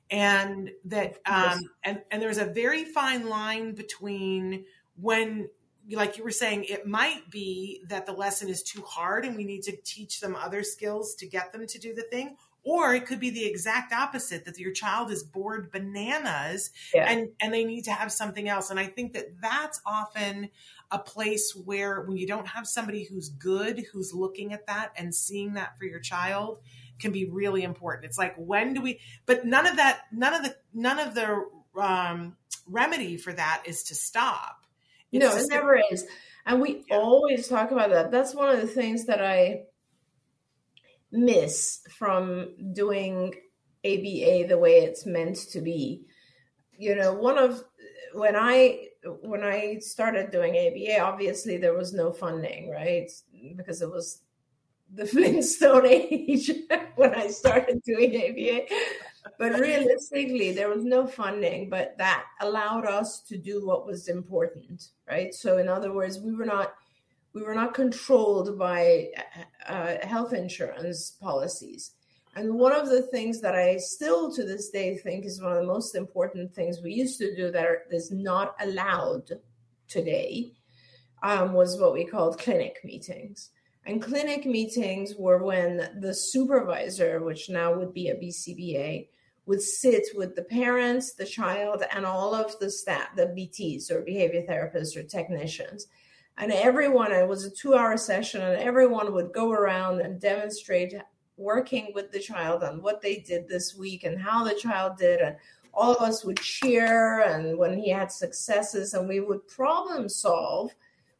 And that, um, and, and there's a very fine line between when, like you were saying, it might be that the lesson is too hard and we need to teach them other skills to get them to do the thing. Or it could be the exact opposite that your child is bored bananas Yeah. and and they need to have something else and i think that that's often a place where when you don't have somebody who's good who's looking at that and seeing that for your child can be really important it's like when do we but none of that none of the none of the um, remedy for that is to stop It's no, it never is. And we Yeah. always talk about that. That's one of the things that I miss from doing ABA the way it's meant to be. You know, one of when I when I started doing ABA, obviously there was no funding, right? Because it was the Flintstone age when I started doing ABA. But realistically, there was no funding, but that allowed us to do what was important, right? So, in other words, we were not we were not controlled by uh, health insurance policies. And one of the things that I still to this day think is one of the most important things we used to do that is not allowed today um, was what we called clinic meetings. And clinic meetings were when the supervisor, which now would be a BCBA, would sit with the parents, the child, and all of the staff, the BTs or behavior therapists or technicians. And everyone, it was a two hour session, and everyone would go around and demonstrate working with the child on what they did this week and how the child did. And all of us would cheer and when he had successes, and we would problem solve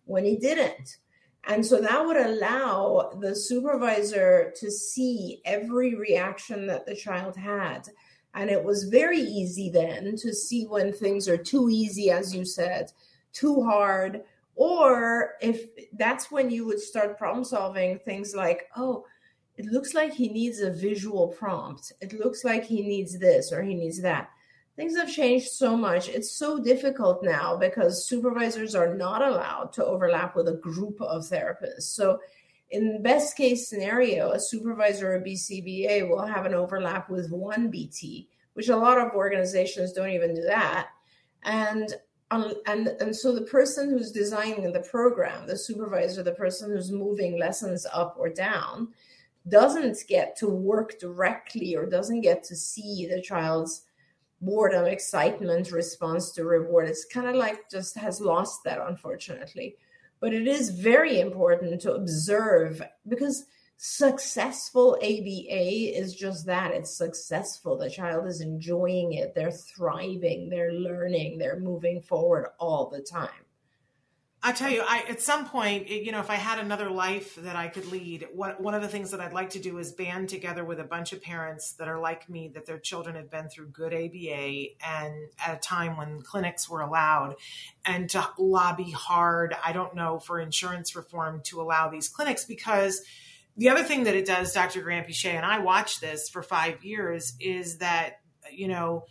when he didn't. And so that would allow the supervisor to see every reaction that the child had. And it was very easy then to see when things are too easy, as you said, too hard, or if that's when you would start problem solving things like, oh, it looks like he needs a visual prompt. It looks like he needs this or he needs that. Things have changed so much. It's so difficult now because supervisors are not allowed to overlap with a group of therapists. So, in best case scenario, a supervisor or a BCBA will have an overlap with one BT, which a lot of organizations don't even do that. And um, and and so the person who's designing the program, the supervisor, the person who's moving lessons up or down, doesn't get to work directly or doesn't get to see the child's boredom, excitement, response to reward. It's kind of like just has lost that, unfortunately. But it is very important to observe because successful ABA is just that it's successful. The child is enjoying it, they're thriving, they're learning, they're moving forward all the time. I tell you, I at some point, you know, if I had another life that I could lead, what one of the things that I'd like to do is band together with a bunch of parents that are like me, that their children have been through good ABA, and at a time when clinics were allowed, and to lobby hard. I don't know for insurance reform to allow these clinics because the other thing that it does, Dr. Granpeesheh, and I watched this for five years, is that you know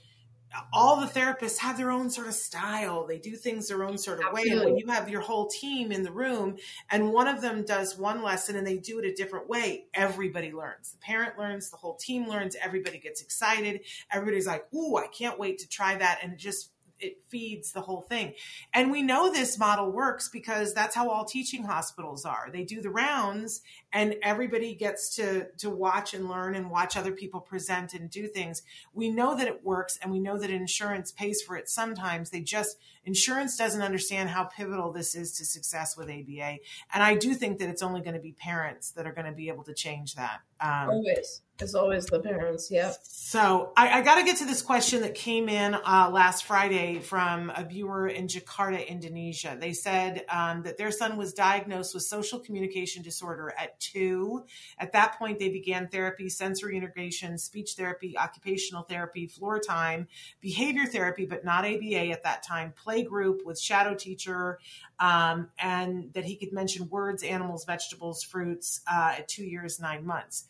all the therapists have their own sort of style. They do things their own sort of Absolutely. way. And when you have your whole team in the room and one of them does one lesson and they do it a different way, everybody learns. The parent learns, the whole team learns, everybody gets excited. Everybody's like, ooh, I can't wait to try that. And it just it feeds the whole thing. And we know this model works because that's how all teaching hospitals are. They do the rounds and everybody gets to to watch and learn and watch other people present and do things. We know that it works and we know that insurance pays for it sometimes. They just insurance doesn't understand how pivotal this is to success with ABA. And I do think that it's only going to be parents that are going to be able to change that. Um, always. It's always the parents. yeah. So I, I got to get to this question that came in uh, last Friday from a viewer in Jakarta, Indonesia. They said um, that their son was diagnosed with social communication disorder at two. At that point, they began therapy, sensory integration, speech therapy, occupational therapy, floor time, behavior therapy, but not ABA at that time, play group with shadow teacher, um, and that he could mention words, animals, vegetables, fruits uh, at two years, nine months.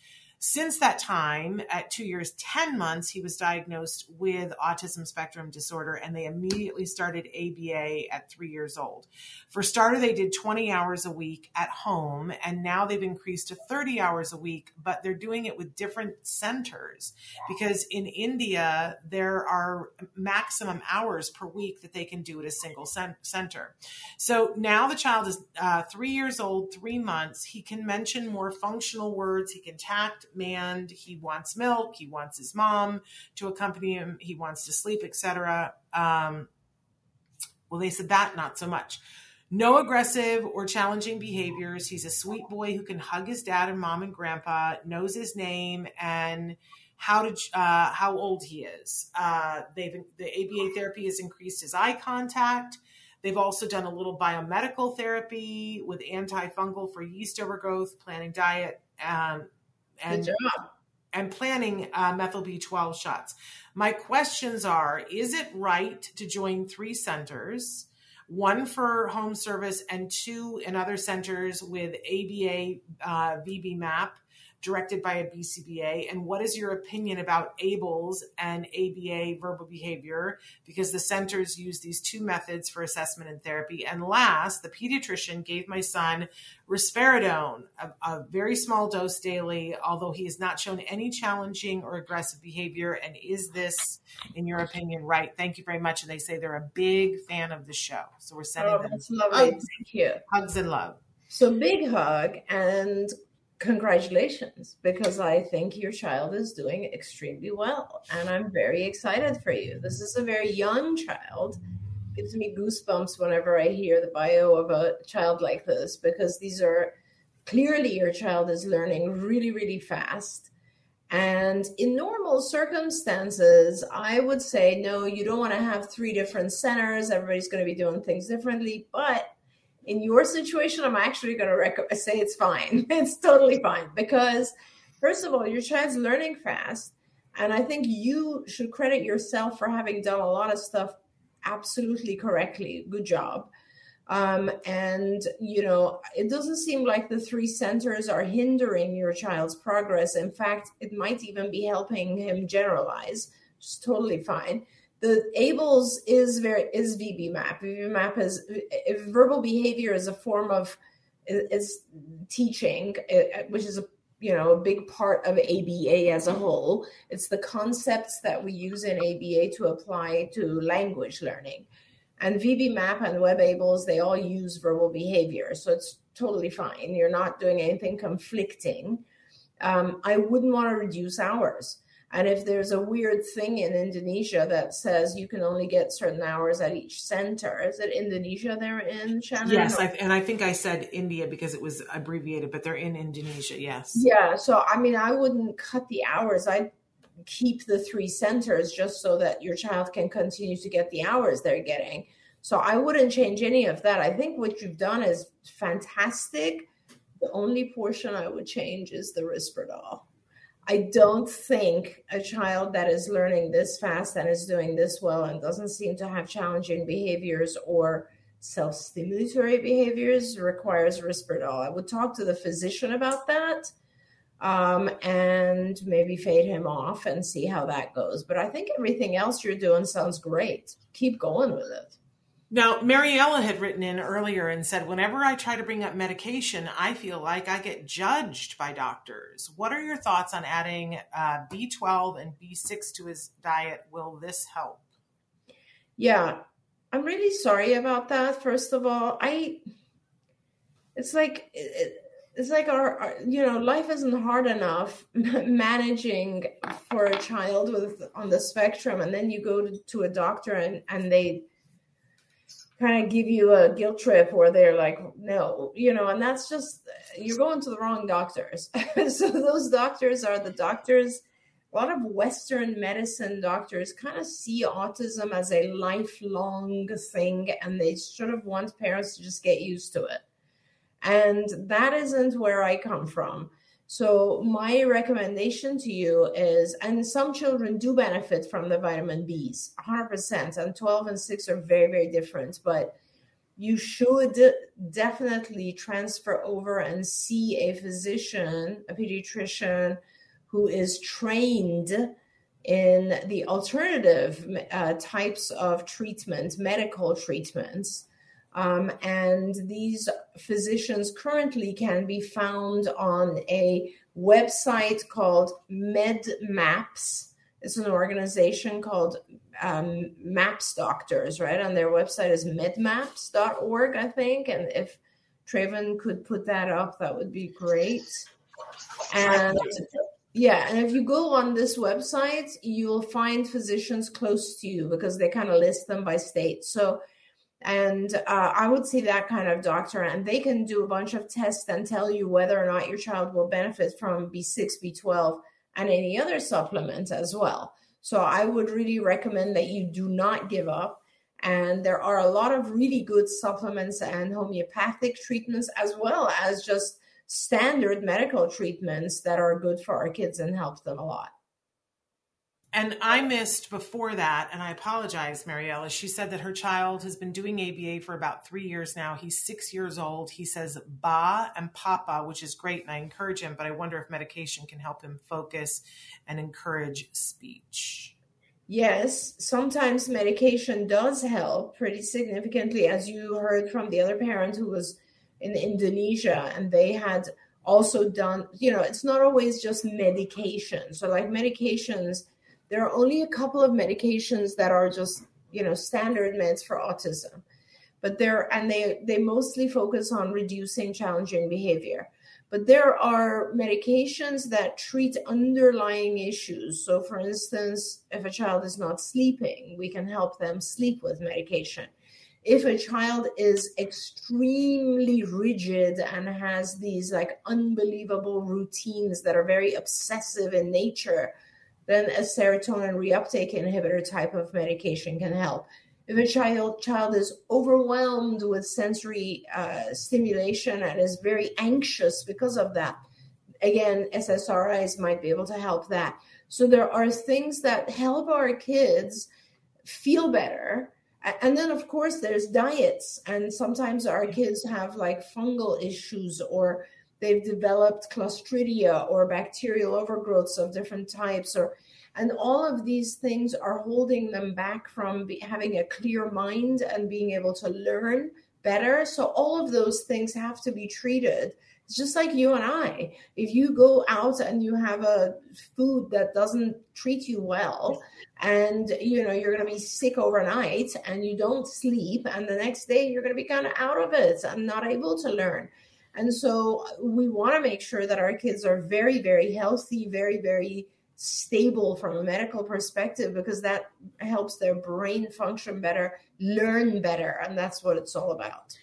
Since that time, at two years, 10 months, he was diagnosed with autism spectrum disorder, and they immediately started ABA at three years old. For starter, they did 20 hours a week at home, and now they've increased to 30 hours a week, but they're doing it with different centers because in India, there are maximum hours per week that they can do at a single center. So now the child is uh, three years old, three months. He can mention more functional words, he can tact mand. He wants milk. He wants his mom to accompany him. He wants to sleep, etc. Um, well, they said that not so much. No aggressive or challenging behaviors. He's a sweet boy who can hug his dad and mom and grandpa, knows his name and how to uh, how old he is. Uh, they've the ABA therapy has increased his eye contact. They've also done a little biomedical therapy with antifungal for yeast overgrowth, planning diet, um, and and planning uh, methyl B12 shots. My questions are Is it right to join three centers, one for home service and two in other centers with ABA uh, VB MAP? Directed by a BCBA? And what is your opinion about ABLLS and ABA verbal behavior? Because the centers use these two methods for assessment and therapy. And last, the pediatrician gave my son risperidone, a, a very small dose daily, although he has not shown any challenging or aggressive behavior. And is this, in your opinion, right? Thank you very much. And they say they're a big fan of the show. So we're sending oh, them hugs, Thank you. hugs and love. So big hug and congratulations because I think your child is doing extremely well. And I'm very excited for you. This is a very young child. Gives me goosebumps whenever I hear the bio of a child like this because these are clearly your child is learning really, really fast. And in normal circumstances, I would say, no, you don't want to have three different centers. Everybody's going to be doing things differently. But in your situation, I'm actually going to rec- say it's fine. it's totally fine because, first of all, your child's learning fast. And I think you should credit yourself for having done a lot of stuff absolutely correctly. Good job. Um, and, you know, it doesn't seem like the three centers are hindering your child's progress. In fact, it might even be helping him generalize, is totally fine the ABLLS is very is VB-MAP. VB-MAP is verbal behavior is a form of is teaching, which is a you know a big part of ABA as a whole. It's the concepts that we use in ABA to apply to language learning. And VB-MAP and WebABLLS, they all use verbal behavior, so it's totally fine. You're not doing anything conflicting. Um, I wouldn't want to reduce hours and if there's a weird thing in Indonesia that says you can only get certain hours at each center, is it Indonesia they're in, Shannon? Yes, I, and I think I said India because it was abbreviated, but they're in Indonesia, yes. Yeah, so I mean, I wouldn't cut the hours. I'd keep the three centers just so that your child can continue to get the hours they're getting. So I wouldn't change any of that. I think what you've done is fantastic. The only portion I would change is the Risperdal. I don't think a child that is learning this fast and is doing this well and doesn't seem to have challenging behaviors or self stimulatory behaviors requires Risperdal. I would talk to the physician about that um, and maybe fade him off and see how that goes. But I think everything else you're doing sounds great. Keep going with it. Now, Mariella had written in earlier and said, whenever I try to bring up medication, I feel like I get judged by doctors. What are your thoughts on adding uh, B12 and B6 to his diet? Will this help? Yeah, I'm really sorry about that. First of all, I it's like it's like our, our, you know life isn't hard enough managing for a child with on the spectrum and then you go to, to a doctor and and they kind of give you a guilt trip where they're like no you know and that's just you're going to the wrong doctors so those doctors are the doctors a lot of Western medicine doctors kind of see autism as a lifelong thing and they sort of want parents to just get used to it. And that isn't where I come from. So, my recommendation to you is, and some children do benefit from the vitamin Bs, 100%, and 12 and 6 are very, very different. But you should definitely transfer over and see a physician, a pediatrician, who is trained in the alternative uh, types of treatment, medical treatments. Um, and these physicians currently can be found on a website called MedMaps. It's an organization called um, Maps Doctors, right? And their website is medmaps.org, I think. And if Traven could put that up, that would be great. And yeah, and if you go on this website, you'll find physicians close to you because they kind of list them by state. So, and uh, I would see that kind of doctor, and they can do a bunch of tests and tell you whether or not your child will benefit from B6, B12, and any other supplement as well. So, I would really recommend that you do not give up. And there are a lot of really good supplements and homeopathic treatments as well as just standard medical treatments that are good for our kids and help them a lot. And I missed before that, and I apologize, Mariella. She said that her child has been doing ABA for about three years now. He's six years old. He says ba and papa, which is great, and I encourage him, but I wonder if medication can help him focus and encourage speech. Yes, sometimes medication does help pretty significantly, as you heard from the other parent who was in Indonesia, and they had also done, you know, it's not always just medication. So, like medications, there are only a couple of medications that are just, you know, standard meds for autism. But they're, and they, they mostly focus on reducing challenging behavior. But there are medications that treat underlying issues. So, for instance, if a child is not sleeping, we can help them sleep with medication if a child is extremely rigid and has these like unbelievable routines that are very obsessive in nature, then a serotonin reuptake inhibitor type of medication can help. If a child child is overwhelmed with sensory uh, stimulation and is very anxious because of that, again, SSRIs might be able to help that. So there are things that help our kids feel better and then of course there's diets and sometimes our kids have like fungal issues or they've developed clostridia or bacterial overgrowths of different types or and all of these things are holding them back from be, having a clear mind and being able to learn better so all of those things have to be treated it's just like you and I. If you go out and you have a food that doesn't treat you well, and you know you're going to be sick overnight and you don't sleep, and the next day you're going to be kind of out of it and not able to learn. And so uh, we want to make sure that our kids are very, very healthy, very, very stable from a medical perspective because that helps their brain function better, learn better, and that's what it's all about.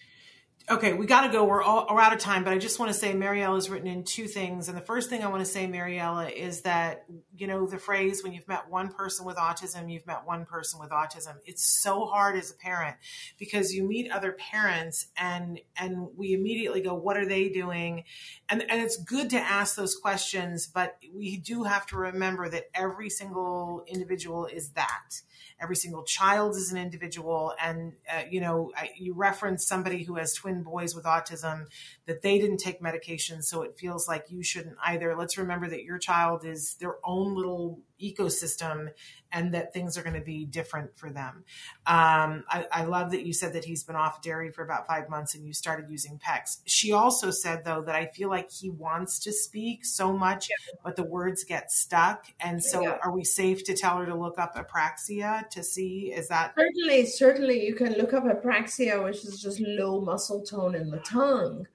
Okay, we got to go. We're all we're out of time, but I just want to say Mariella is written in two things, and the first thing I want to say, Mariella, is that you know the phrase when you've met one person with autism, you've met one person with autism. It's so hard as a parent because you meet other parents, and and we immediately go, what are they doing? And and it's good to ask those questions, but we do have to remember that every single individual is that every single child is an individual and uh, you know I, you reference somebody who has twin boys with autism that they didn't take medication so it feels like you shouldn't either. Let's remember that your child is their own little ecosystem and that things are going to be different for them. Um, I, I, love that you said that he's been off dairy for about five months and you started using PECS. She also said, though, that I feel like he wants to speak so much, yeah. but the words get stuck. And so, yeah. are we safe to tell her to look up apraxia to see? Is that certainly, certainly, you can look up apraxia, which is just low muscle tone in the tongue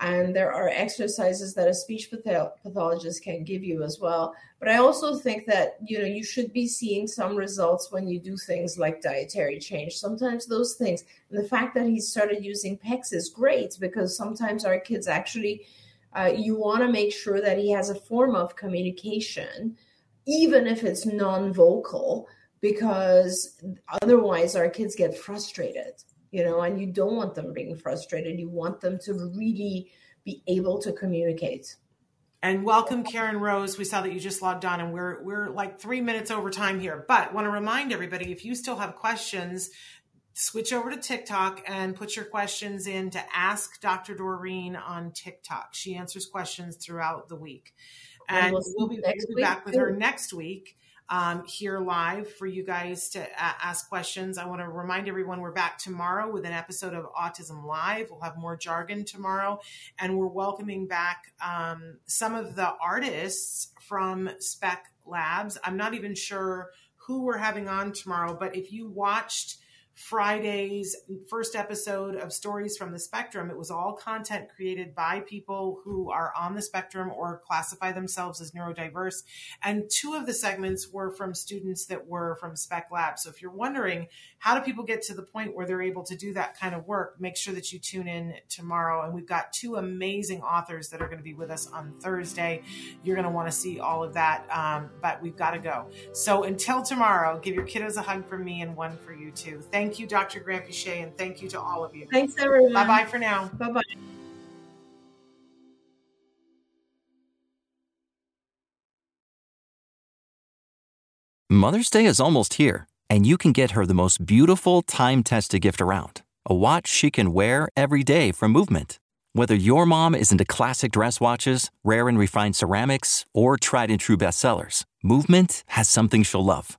and there are exercises that a speech pathologist can give you as well. But i also think that you know you should be seeing some results when you do things like dietary change. Sometimes those things and the fact that he started using PECS is great because sometimes our kids actually uh, you want to make sure that he has a form of communication even if it's non-vocal because otherwise our kids get frustrated you know, and you don't want them being frustrated. You want them to really be able to communicate. And welcome, Karen Rose. We saw that you just logged on, and we're we're like three minutes over time here. But want to remind everybody, if you still have questions, switch over to TikTok and put your questions in to ask Dr. Doreen on TikTok. She answers questions throughout the week, and, and we'll, we'll, be, we'll be back with her next week um, here live for you guys to ask questions. I want to remind everyone we're back tomorrow with an episode of Autism Live. We'll have more jargon tomorrow, and we're welcoming back um, some of the artists from Spec Labs. I'm not even sure who we're having on tomorrow, but if you watched Friday's first episode of Stories from the Spectrum. It was all content created by people who are on the spectrum or classify themselves as neurodiverse. And two of the segments were from students that were from Spec Lab. So if you're wondering, how do people get to the point where they're able to do that kind of work, make sure that you tune in tomorrow. And we've got two amazing authors that are going to be with us on Thursday. You're going to want to see all of that, um, but we've got to go. So until tomorrow, give your kiddos a hug from me and one for you too. Thank Thank you, Dr. Granpeesheh, and thank you to all of you. Thanks, everyone. Bye bye for now. Bye bye. Mother's Day is almost here, and you can get her the most beautiful time tested gift around a watch she can wear every day from Movement. Whether your mom is into classic dress watches, rare and refined ceramics, or tried and true bestsellers, Movement has something she'll love.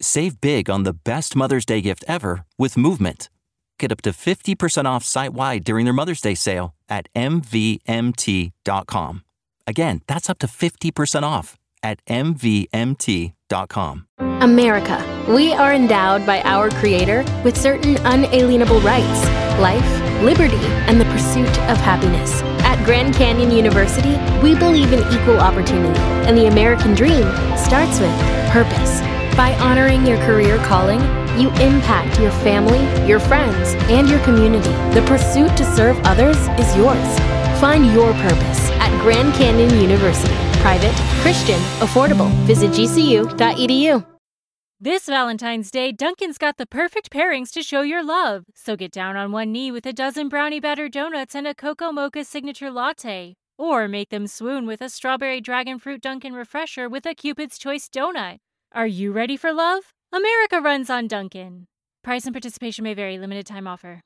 Save big on the best Mother's Day gift ever with Movement. Get up to 50% off site wide during their Mother's Day sale at MVMT.com. Again, that's up to 50% off at MVMT.com. America, we are endowed by our Creator with certain unalienable rights life, liberty, and the pursuit of happiness. At Grand Canyon University, we believe in equal opportunity, and the American dream starts with purpose. By honoring your career calling, you impact your family, your friends, and your community. The pursuit to serve others is yours. Find your purpose at Grand Canyon University. Private, Christian, affordable. Visit gcu.edu. This Valentine's Day, Dunkin's got the perfect pairings to show your love. So get down on one knee with a dozen brownie batter donuts and a cocoa mocha signature latte. Or make them swoon with a strawberry dragon fruit Dunkin' refresher with a Cupid's Choice donut. Are you ready for love? America runs on Dunkin. Price and participation may vary, limited time offer.